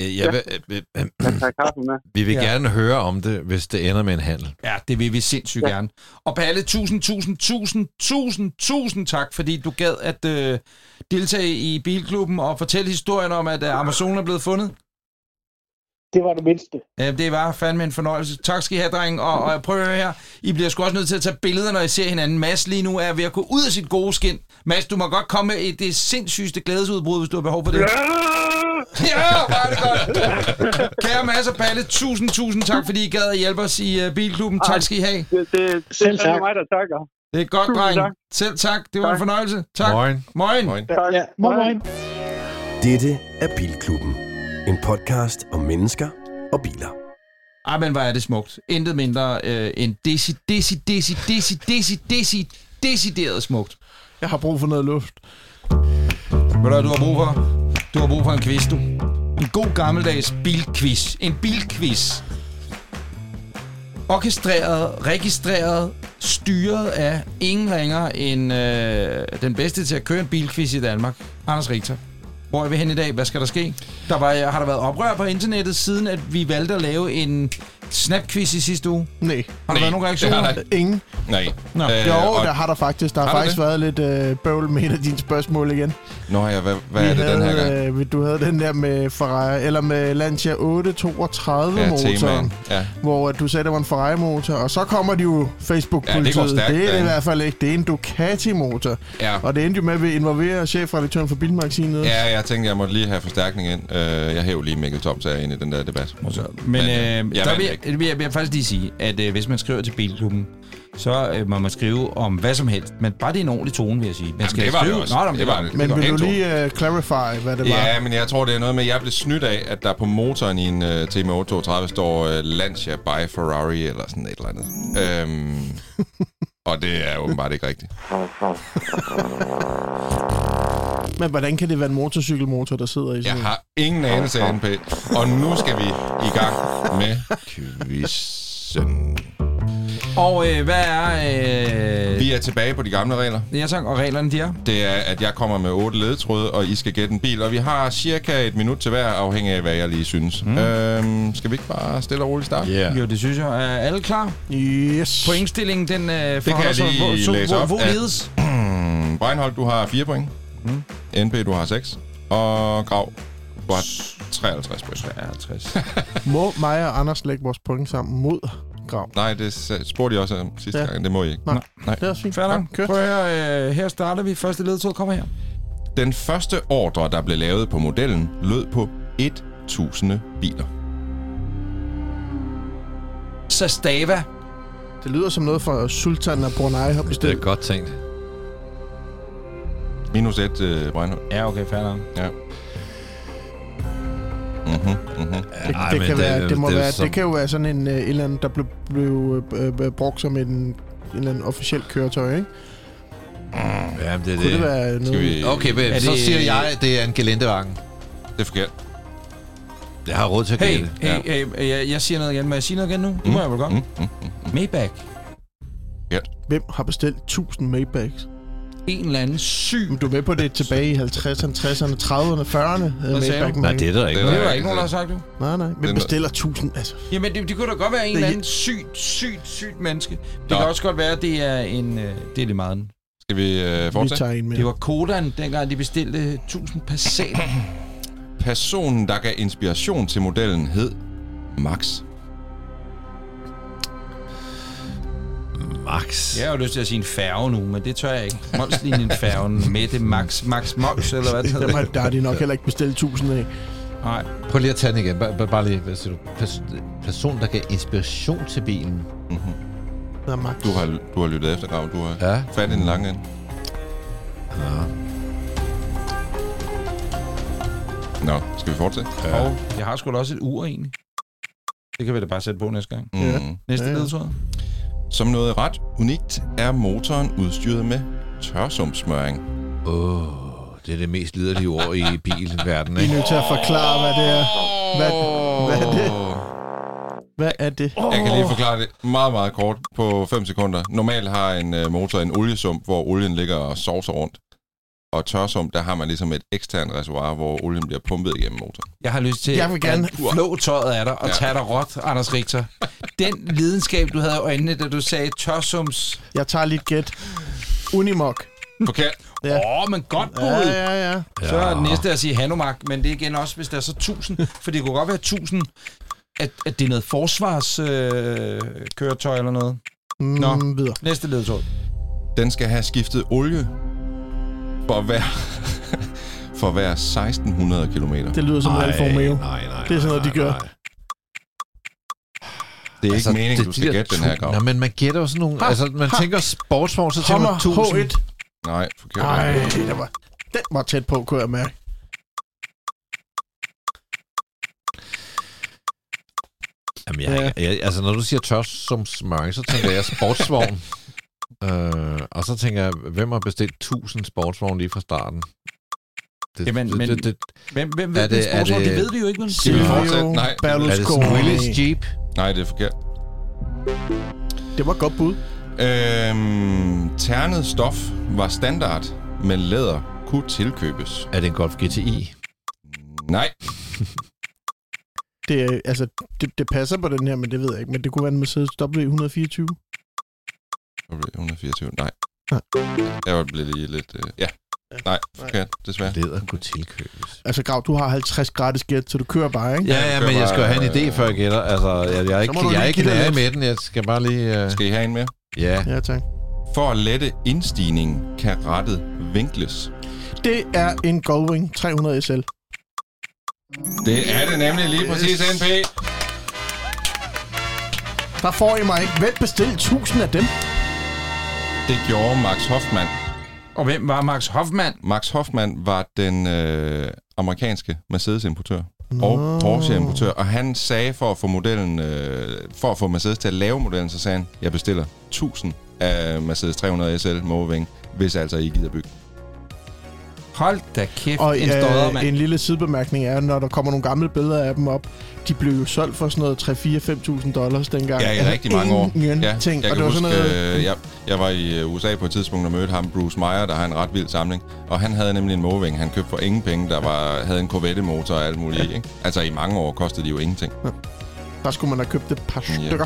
[SPEAKER 5] Øh, Jeg vil, øh, øh, [clears throat]
[SPEAKER 6] kaffe med.
[SPEAKER 5] vi vil
[SPEAKER 2] Ja.
[SPEAKER 5] gerne høre om det, hvis det ender med en handel.
[SPEAKER 2] Ja, det vil vi sindssygt ja. gerne. Og Palle, tusind, tusind, tusind, tusind, tusind tak, fordi du gad at øh, deltage i Bilklubben og fortælle historien om, at øh, Amazon er blevet fundet.
[SPEAKER 7] Det var det mindste.
[SPEAKER 2] Ja, det var fandme en fornøjelse. Tak skal I have, dreng. Og, og prøv at høre her. I bliver sgu også nødt til at tage billeder, når I ser hinanden. Mads lige nu er ved at gå ud af sit gode skin. Mads, du må godt komme med et, det sindssygste glædesudbrud, hvis du har behov for det. Ja, var det godt. Kære Mads og Palle, tusind, tusind tak, fordi I gad at hjælpe os i uh, Bilklubben. Tak skal I have.
[SPEAKER 6] Det, det, det
[SPEAKER 7] Selv
[SPEAKER 6] er
[SPEAKER 7] tak.
[SPEAKER 6] fandme mig, der takker.
[SPEAKER 2] Det er godt,
[SPEAKER 6] Tusind
[SPEAKER 2] dreng.
[SPEAKER 6] tak.
[SPEAKER 2] Selv tak. Det var en
[SPEAKER 6] Tak.
[SPEAKER 2] fornøjelse. Tak.
[SPEAKER 5] Moin.
[SPEAKER 2] Moin.
[SPEAKER 5] Moin.
[SPEAKER 6] Tak.
[SPEAKER 7] Ja, morgen. morgen.
[SPEAKER 1] Dette er Bilklubben. En podcast om mennesker og biler.
[SPEAKER 2] Ah, men hvor er det smukt. Intet mindre øh, end desi, desi, desi, desi, desi, desi, decideret smukt.
[SPEAKER 4] Jeg har brug for noget luft.
[SPEAKER 2] Hvad er du har brug for? Du har brug for en quiz, du. En god gammeldags bilquiz. En bilquiz. Orkestreret, registreret, styret af ingen ringer end øh, den bedste til at køre en bilquiz i Danmark. Anders Richter. Hvor er vi hen i dag? Hvad skal der ske? Der var, har der været oprør på internettet, siden at vi valgte at lave en snapquiz i sidste uge.
[SPEAKER 4] Nej,
[SPEAKER 2] Har der været nogle reaktioner?
[SPEAKER 3] det har der
[SPEAKER 4] ingen.
[SPEAKER 3] Nej.
[SPEAKER 2] Nå.
[SPEAKER 3] Øh,
[SPEAKER 4] Jo,
[SPEAKER 3] og-
[SPEAKER 4] der har der faktisk. Der har,
[SPEAKER 3] Har der
[SPEAKER 4] faktisk
[SPEAKER 3] det?
[SPEAKER 4] været lidt øh, bøvl med et af dine spørgsmål igen.
[SPEAKER 3] Nå ja, hvad, hvad er
[SPEAKER 4] Vi
[SPEAKER 3] det den her gang?
[SPEAKER 4] havde, Øh, du havde den der med Ferrari, eller med Lancia 832
[SPEAKER 3] Ja,
[SPEAKER 4] motoren,
[SPEAKER 3] temaen. Ja.
[SPEAKER 4] hvor at du sagde, det var en Ferrari-motor, og så kommer de jo Facebook-politiet.
[SPEAKER 3] Ja, det går stærkt,
[SPEAKER 4] det er det i
[SPEAKER 3] derinde.
[SPEAKER 4] hvert fald ikke. Det er en Ducati-motor.
[SPEAKER 3] ja.
[SPEAKER 4] Og det endte jo med, at vi involverer chefredaktøren for Bilmagasinet.
[SPEAKER 3] Ja, jeg tænkte, jeg måtte lige have forstærkning ind. Øh, jeg hæv lige Mikkel Tom til ind i den der debat.
[SPEAKER 2] Men
[SPEAKER 3] Men,
[SPEAKER 2] øh,
[SPEAKER 3] øh, jeg
[SPEAKER 2] der
[SPEAKER 3] vandt
[SPEAKER 2] vil
[SPEAKER 3] ikke.
[SPEAKER 2] vil, jeg, vil jeg faktisk lige sige, at øh, hvis man skriver til Bilklubben, så øh, må man skrive om hvad som helst. Men bare det er en ordentlig tone, vil jeg sige. Man
[SPEAKER 3] det var det
[SPEAKER 2] skrive...
[SPEAKER 3] også.
[SPEAKER 2] Nå, nå,
[SPEAKER 3] Det var det.
[SPEAKER 4] Men vil du lige uh, clarify, hvad det var?
[SPEAKER 3] Ja, men jeg tror, det er noget med, at jeg blev snydt af, at der på motoren i en uh, TM832 står uh, Lancia by Ferrari eller sådan et eller andet. Øhm, [laughs] og det er åbenbart ikke rigtigt. [laughs]
[SPEAKER 4] Men hvordan kan det være en motorcykelmotor, der sidder i
[SPEAKER 3] Jeg
[SPEAKER 4] sådan en?
[SPEAKER 3] har ingen anelse af NP. Og nu skal vi i gang med quizzen.
[SPEAKER 2] Og øh, hvad er... Øh,
[SPEAKER 3] Vi er tilbage på de gamle regler.
[SPEAKER 2] Ja, tak. Og reglerne, de er?
[SPEAKER 3] Det er, at jeg kommer med otte ledetråde, og I skal gætte en bil. Og vi har cirka et minut til hver, afhængig af, hvad jeg lige synes. Mm. Øhm, skal vi ikke bare stille og roligt starte?
[SPEAKER 5] Yeah.
[SPEAKER 2] Jo, det synes jeg. Er alle klar?
[SPEAKER 4] Yes.
[SPEAKER 2] Pointstillingen, den øh,
[SPEAKER 3] kan jeg lige
[SPEAKER 2] hvor, så,
[SPEAKER 3] læse
[SPEAKER 2] hvor,
[SPEAKER 3] op.
[SPEAKER 2] hvor
[SPEAKER 3] Ja.
[SPEAKER 2] ledes? [clears throat]
[SPEAKER 3] Breinholt, du har 4 point. Mm. NP, du har 6. Og Grav, du har 53 point.
[SPEAKER 2] 53.
[SPEAKER 4] Må mig og Anders lægge vores point sammen mod Grav?
[SPEAKER 3] Nej, det spurgte jeg også om sidste
[SPEAKER 4] Ja.
[SPEAKER 3] ja. gang. Det må I ikke.
[SPEAKER 4] Nej.
[SPEAKER 3] Nej.
[SPEAKER 4] Det er også fint.
[SPEAKER 2] Nok.
[SPEAKER 4] Kør.
[SPEAKER 2] Prøv at høre, øh, her starter vi. Første ledetråd kommer her.
[SPEAKER 3] Den første ordre, der blev lavet på modellen, lød på 1000 biler.
[SPEAKER 2] Sastava.
[SPEAKER 4] Det lyder som noget fra Sultan af Brunei har
[SPEAKER 5] Det er
[SPEAKER 4] bestilt.
[SPEAKER 5] godt tænkt.
[SPEAKER 3] Minus 1, uh, Breinholt.
[SPEAKER 2] Ja, okay, fair nok.
[SPEAKER 3] Ja. Mhm, mhm.
[SPEAKER 4] Det,
[SPEAKER 5] Ej,
[SPEAKER 4] det, kan
[SPEAKER 5] det-
[SPEAKER 4] være, det, må
[SPEAKER 5] det
[SPEAKER 4] være,
[SPEAKER 5] som-
[SPEAKER 4] det kan jo være sådan en uh, et eller andet, der blev, blev øh, øh, brugt som en, en eller anden officiel køretøj, ikke?
[SPEAKER 5] Ja, det er
[SPEAKER 4] Kunne det
[SPEAKER 5] det.
[SPEAKER 4] være
[SPEAKER 3] Skal
[SPEAKER 4] noget?
[SPEAKER 3] vi...
[SPEAKER 5] Okay, men
[SPEAKER 2] Er
[SPEAKER 5] så
[SPEAKER 2] det-
[SPEAKER 5] siger jeg, at det er en gelendevagen.
[SPEAKER 3] Det er forkert.
[SPEAKER 5] Jeg har råd til at
[SPEAKER 2] Hey,
[SPEAKER 5] gætte.
[SPEAKER 2] hey, hey, hey, jeg, jeg siger noget igen. Må jeg sige noget igen nu? Det må jeg vel godt.
[SPEAKER 3] Mm, mm, mm.
[SPEAKER 2] Maybach.
[SPEAKER 4] Hvem har bestilt 1000 Maybachs?
[SPEAKER 2] En eller anden syg...
[SPEAKER 4] Men du er med på det tilbage i 50'erne, 60'erne, 30'erne, 40'erne?
[SPEAKER 2] Hvad sagde du?
[SPEAKER 5] Nej, det er der ikke.
[SPEAKER 3] Det
[SPEAKER 2] Det
[SPEAKER 3] er
[SPEAKER 2] er der
[SPEAKER 3] ikke
[SPEAKER 2] ikke nogen, der har sagt, du.
[SPEAKER 4] Nej, nej.
[SPEAKER 3] Den-
[SPEAKER 4] bestiller 1000? Altså,
[SPEAKER 2] Jamen, det, det kunne da godt være en
[SPEAKER 4] Det-
[SPEAKER 2] eller anden sygt, sygt, sygt menneske. Det
[SPEAKER 3] Nå.
[SPEAKER 2] kan også godt være, at det er en... Øh, det er lige meget.
[SPEAKER 3] Skal vi
[SPEAKER 4] vi
[SPEAKER 3] fortsætte?
[SPEAKER 4] tager en mere.
[SPEAKER 2] Det var Kodan, dengang de bestilte 1000 Passat.
[SPEAKER 3] Personen, der gav inspiration til modellen, hed Max.
[SPEAKER 5] Max.
[SPEAKER 2] Jeg har jo lyst til at sige en færge nu, men det tør jeg ikke. Molslinjen færgen, Mette Max, Max Mols, eller hvad det hedder.
[SPEAKER 4] har, der har de nok heller ikke bestilt 1000 af.
[SPEAKER 2] Nej.
[SPEAKER 5] Prøv lige at tage den igen. Bare, bare- lige, hvad siger du? Pers- person, der gav inspiration til bilen.
[SPEAKER 3] Mm-hmm.
[SPEAKER 4] Max.
[SPEAKER 3] Du har, du har lyttet efter, Grav. Du har
[SPEAKER 5] Ja.
[SPEAKER 3] fat i den lange ende.
[SPEAKER 5] ja.
[SPEAKER 3] Nå, skal vi fortsætte?
[SPEAKER 2] Ja. Og jeg har sgu da også et ur egentlig. Det kan vi da bare sætte på næste gang.
[SPEAKER 3] Mm.
[SPEAKER 4] Ja.
[SPEAKER 2] Næste
[SPEAKER 4] Ja,
[SPEAKER 2] ja.
[SPEAKER 4] ja.
[SPEAKER 3] Som noget ret unikt er motoren udstyret med tørsumsmøring.
[SPEAKER 5] Åh, oh, det er det mest liderlige ord i [laughs] bilverdenen,
[SPEAKER 4] I er nødt til at forklare, hvad det er. Hvad, hvad er det? Hvad er det?
[SPEAKER 3] Jeg kan lige forklare det meget, meget kort på 5 sekunder. Normalt har en uh, motor en oliesump, hvor olien ligger og sovser rundt. Og tørsump, der har man ligesom et eksternt reservoir, hvor olien bliver pumpet igennem motoren.
[SPEAKER 2] Jeg har lyst til
[SPEAKER 4] Jeg vil gerne-
[SPEAKER 2] at flå tøjet af dig og
[SPEAKER 3] Ja.
[SPEAKER 2] tage dig råt, Anders Richter. Den lidenskab, du havde i øjnene, da du sagde tørsums...
[SPEAKER 4] Jeg tager lige gæt. Unimog.
[SPEAKER 3] Forkert.
[SPEAKER 2] Åh,
[SPEAKER 4] Ja.
[SPEAKER 2] oh, men godt bud!
[SPEAKER 4] Ja, ja, ja.
[SPEAKER 2] Så er det næste at sige Hanomag, men det er igen også, hvis der er så 1000. For det kunne godt være 1000, at, at det er noget forsvarskøretøj øh, køretøj eller noget. Nå.
[SPEAKER 4] Mm, videre.
[SPEAKER 2] Næste ledtråd.
[SPEAKER 3] Den skal have skiftet olie for hver, for hver 1600 km.
[SPEAKER 4] Det lyder som Alfa Romeo.
[SPEAKER 5] nej, nej.
[SPEAKER 4] Det er sådan noget, de gør.
[SPEAKER 3] Det er ikke meningen, du skal
[SPEAKER 5] der
[SPEAKER 3] gætte den her, Grav.
[SPEAKER 5] Nå, men man gætter jo sådan nogle...
[SPEAKER 4] Ha,
[SPEAKER 5] altså, man
[SPEAKER 4] ha.
[SPEAKER 5] tænker sportsvogn, så tænker man 1000.
[SPEAKER 4] H1.
[SPEAKER 3] Nej, forkert.
[SPEAKER 4] Ej, det var, den var tæt på, kunne jeg mærke.
[SPEAKER 5] Jamen, jeg, jeg, jeg, altså, når du siger tør som smør, så tænker jeg sportsvogn. [laughs] øh, og så tænker jeg, hvem har bestilt 1000 sportsvogne lige fra starten? Det,
[SPEAKER 2] Jamen,
[SPEAKER 5] det,
[SPEAKER 2] men-
[SPEAKER 5] det, det,
[SPEAKER 2] Hvem, hvem
[SPEAKER 5] Er
[SPEAKER 2] ved det,
[SPEAKER 5] det-
[SPEAKER 2] det
[SPEAKER 5] er det-
[SPEAKER 2] Det ved vi jo ikke, men...
[SPEAKER 3] Skal vi
[SPEAKER 4] Silvio
[SPEAKER 3] fortsætte? Nej.
[SPEAKER 5] er det
[SPEAKER 4] Berlusconi.
[SPEAKER 5] Willys Jeep?
[SPEAKER 3] Nej, det er forkert.
[SPEAKER 4] Det var et godt bud.
[SPEAKER 3] Øhm, ternet stof var standard, men læder kunne tilkøbes.
[SPEAKER 5] Er det en Golf GTI?
[SPEAKER 3] Nej,
[SPEAKER 4] Det, er, altså, det, det passer på den her, men det ved jeg ikke. Men det kunne være en Mercedes W124.
[SPEAKER 3] W124, nej.
[SPEAKER 4] Nej.
[SPEAKER 3] Jeg var blevet lige lidt... Øh, ja. Nej, forkert, desværre.
[SPEAKER 5] Leder kunne tilkøbes.
[SPEAKER 4] Altså, Grav, du har 50 gratis gæt, så du kører bare, ikke?
[SPEAKER 5] Ja, ja, men jeg skal jo have en idé, før jeg gætter. Altså, jeg, jeg er ikke, jeg er ikke
[SPEAKER 4] lidt.
[SPEAKER 5] med den. Jeg skal bare lige... Uh...
[SPEAKER 3] Skal I have en mere?
[SPEAKER 5] Ja.
[SPEAKER 4] Ja, tak.
[SPEAKER 3] For at lette indstigningen kan rettet vinkles.
[SPEAKER 4] Det er en Goldwing 300 SL.
[SPEAKER 3] Det er det nemlig lige præcis, NP.
[SPEAKER 4] Der får I mig ikke. Hvem bestilte 1000 af dem?
[SPEAKER 3] Det gjorde Max Hoffman.
[SPEAKER 2] Og hvem var Max Hoffmann?
[SPEAKER 3] Max Hoffman var den øh, amerikanske Mercedes-importør og Porsche-importør, og han sagde for at få modellen, øh, for at få Mercedes til at lave modellen, så sagde han, jeg bestiller 1000 af Mercedes 300 SL Moving, hvis altså I gider bygge.
[SPEAKER 2] Hold da kæft,
[SPEAKER 4] Og
[SPEAKER 2] en stodder,
[SPEAKER 4] øh,
[SPEAKER 2] mand.
[SPEAKER 4] en lille sidebemærkning er, når der kommer nogle gamle billeder af dem op, de blev jo solgt for sådan noget 3-4-5.000 dollars dengang.
[SPEAKER 3] Ja, i
[SPEAKER 4] Altså,
[SPEAKER 3] rigtig mange år. Ja,
[SPEAKER 4] Ingenting.
[SPEAKER 3] jeg
[SPEAKER 4] og det var
[SPEAKER 3] huske,
[SPEAKER 4] sådan noget...
[SPEAKER 3] øh, jeg, jeg var i øh, USA på et tidspunkt og mødte ham, Bruce Meyer, der har en ret vild samling. Og han havde nemlig en Moving, han købte for ingen penge, der var, havde en Corvette-motor og alt muligt i. Ikke? Altså i mange år kostede de jo ingenting.
[SPEAKER 4] Der skulle man have købt et par
[SPEAKER 3] Ja.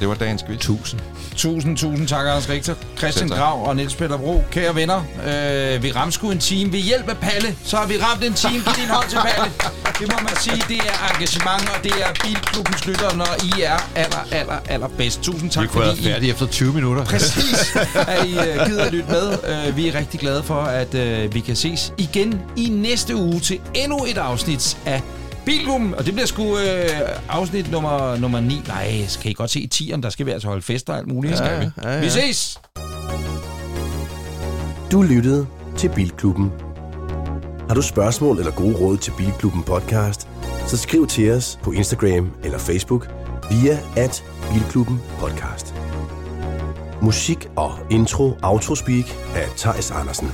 [SPEAKER 3] Det var dagens quiz.
[SPEAKER 5] 1000.
[SPEAKER 2] Tusind, tusind tak, Anders Richter, Christian. Grav og Niels Peter Bro. Kære venner, øh, vi ramte sgu en time. Ved hjælp af Palle, så har vi ramt en time. Giv din hånd til Palle. Det må man sige, det er engagement, og det er Bilklubbens lytter, når I er aller, aller, aller bedst. Tusind tak,
[SPEAKER 5] Vi kunne
[SPEAKER 2] fordi
[SPEAKER 5] været færdige efter 20 minutter.
[SPEAKER 2] Præcis, at [laughs] I uh, gider at lytte med. Uh, vi er rigtig glade for, at uh, vi kan ses igen i næste uge til endnu et afsnit af Bilrum. Og det bliver sgu uh, afsnit nummer, nummer 9. Nej, skal I godt se i 10'eren, der skal vi altså holde fester og alt muligt.
[SPEAKER 4] Ja,
[SPEAKER 2] Skal vi?
[SPEAKER 4] ja, ja.
[SPEAKER 2] vi ses!
[SPEAKER 1] Du lyttede til Bilklubben. Har du spørgsmål eller gode råd til Bilklubben podcast, så skriv til os på Instagram eller Facebook via at Bilklubben podcast. Musik og intro Autospeak af Thijs Andersen.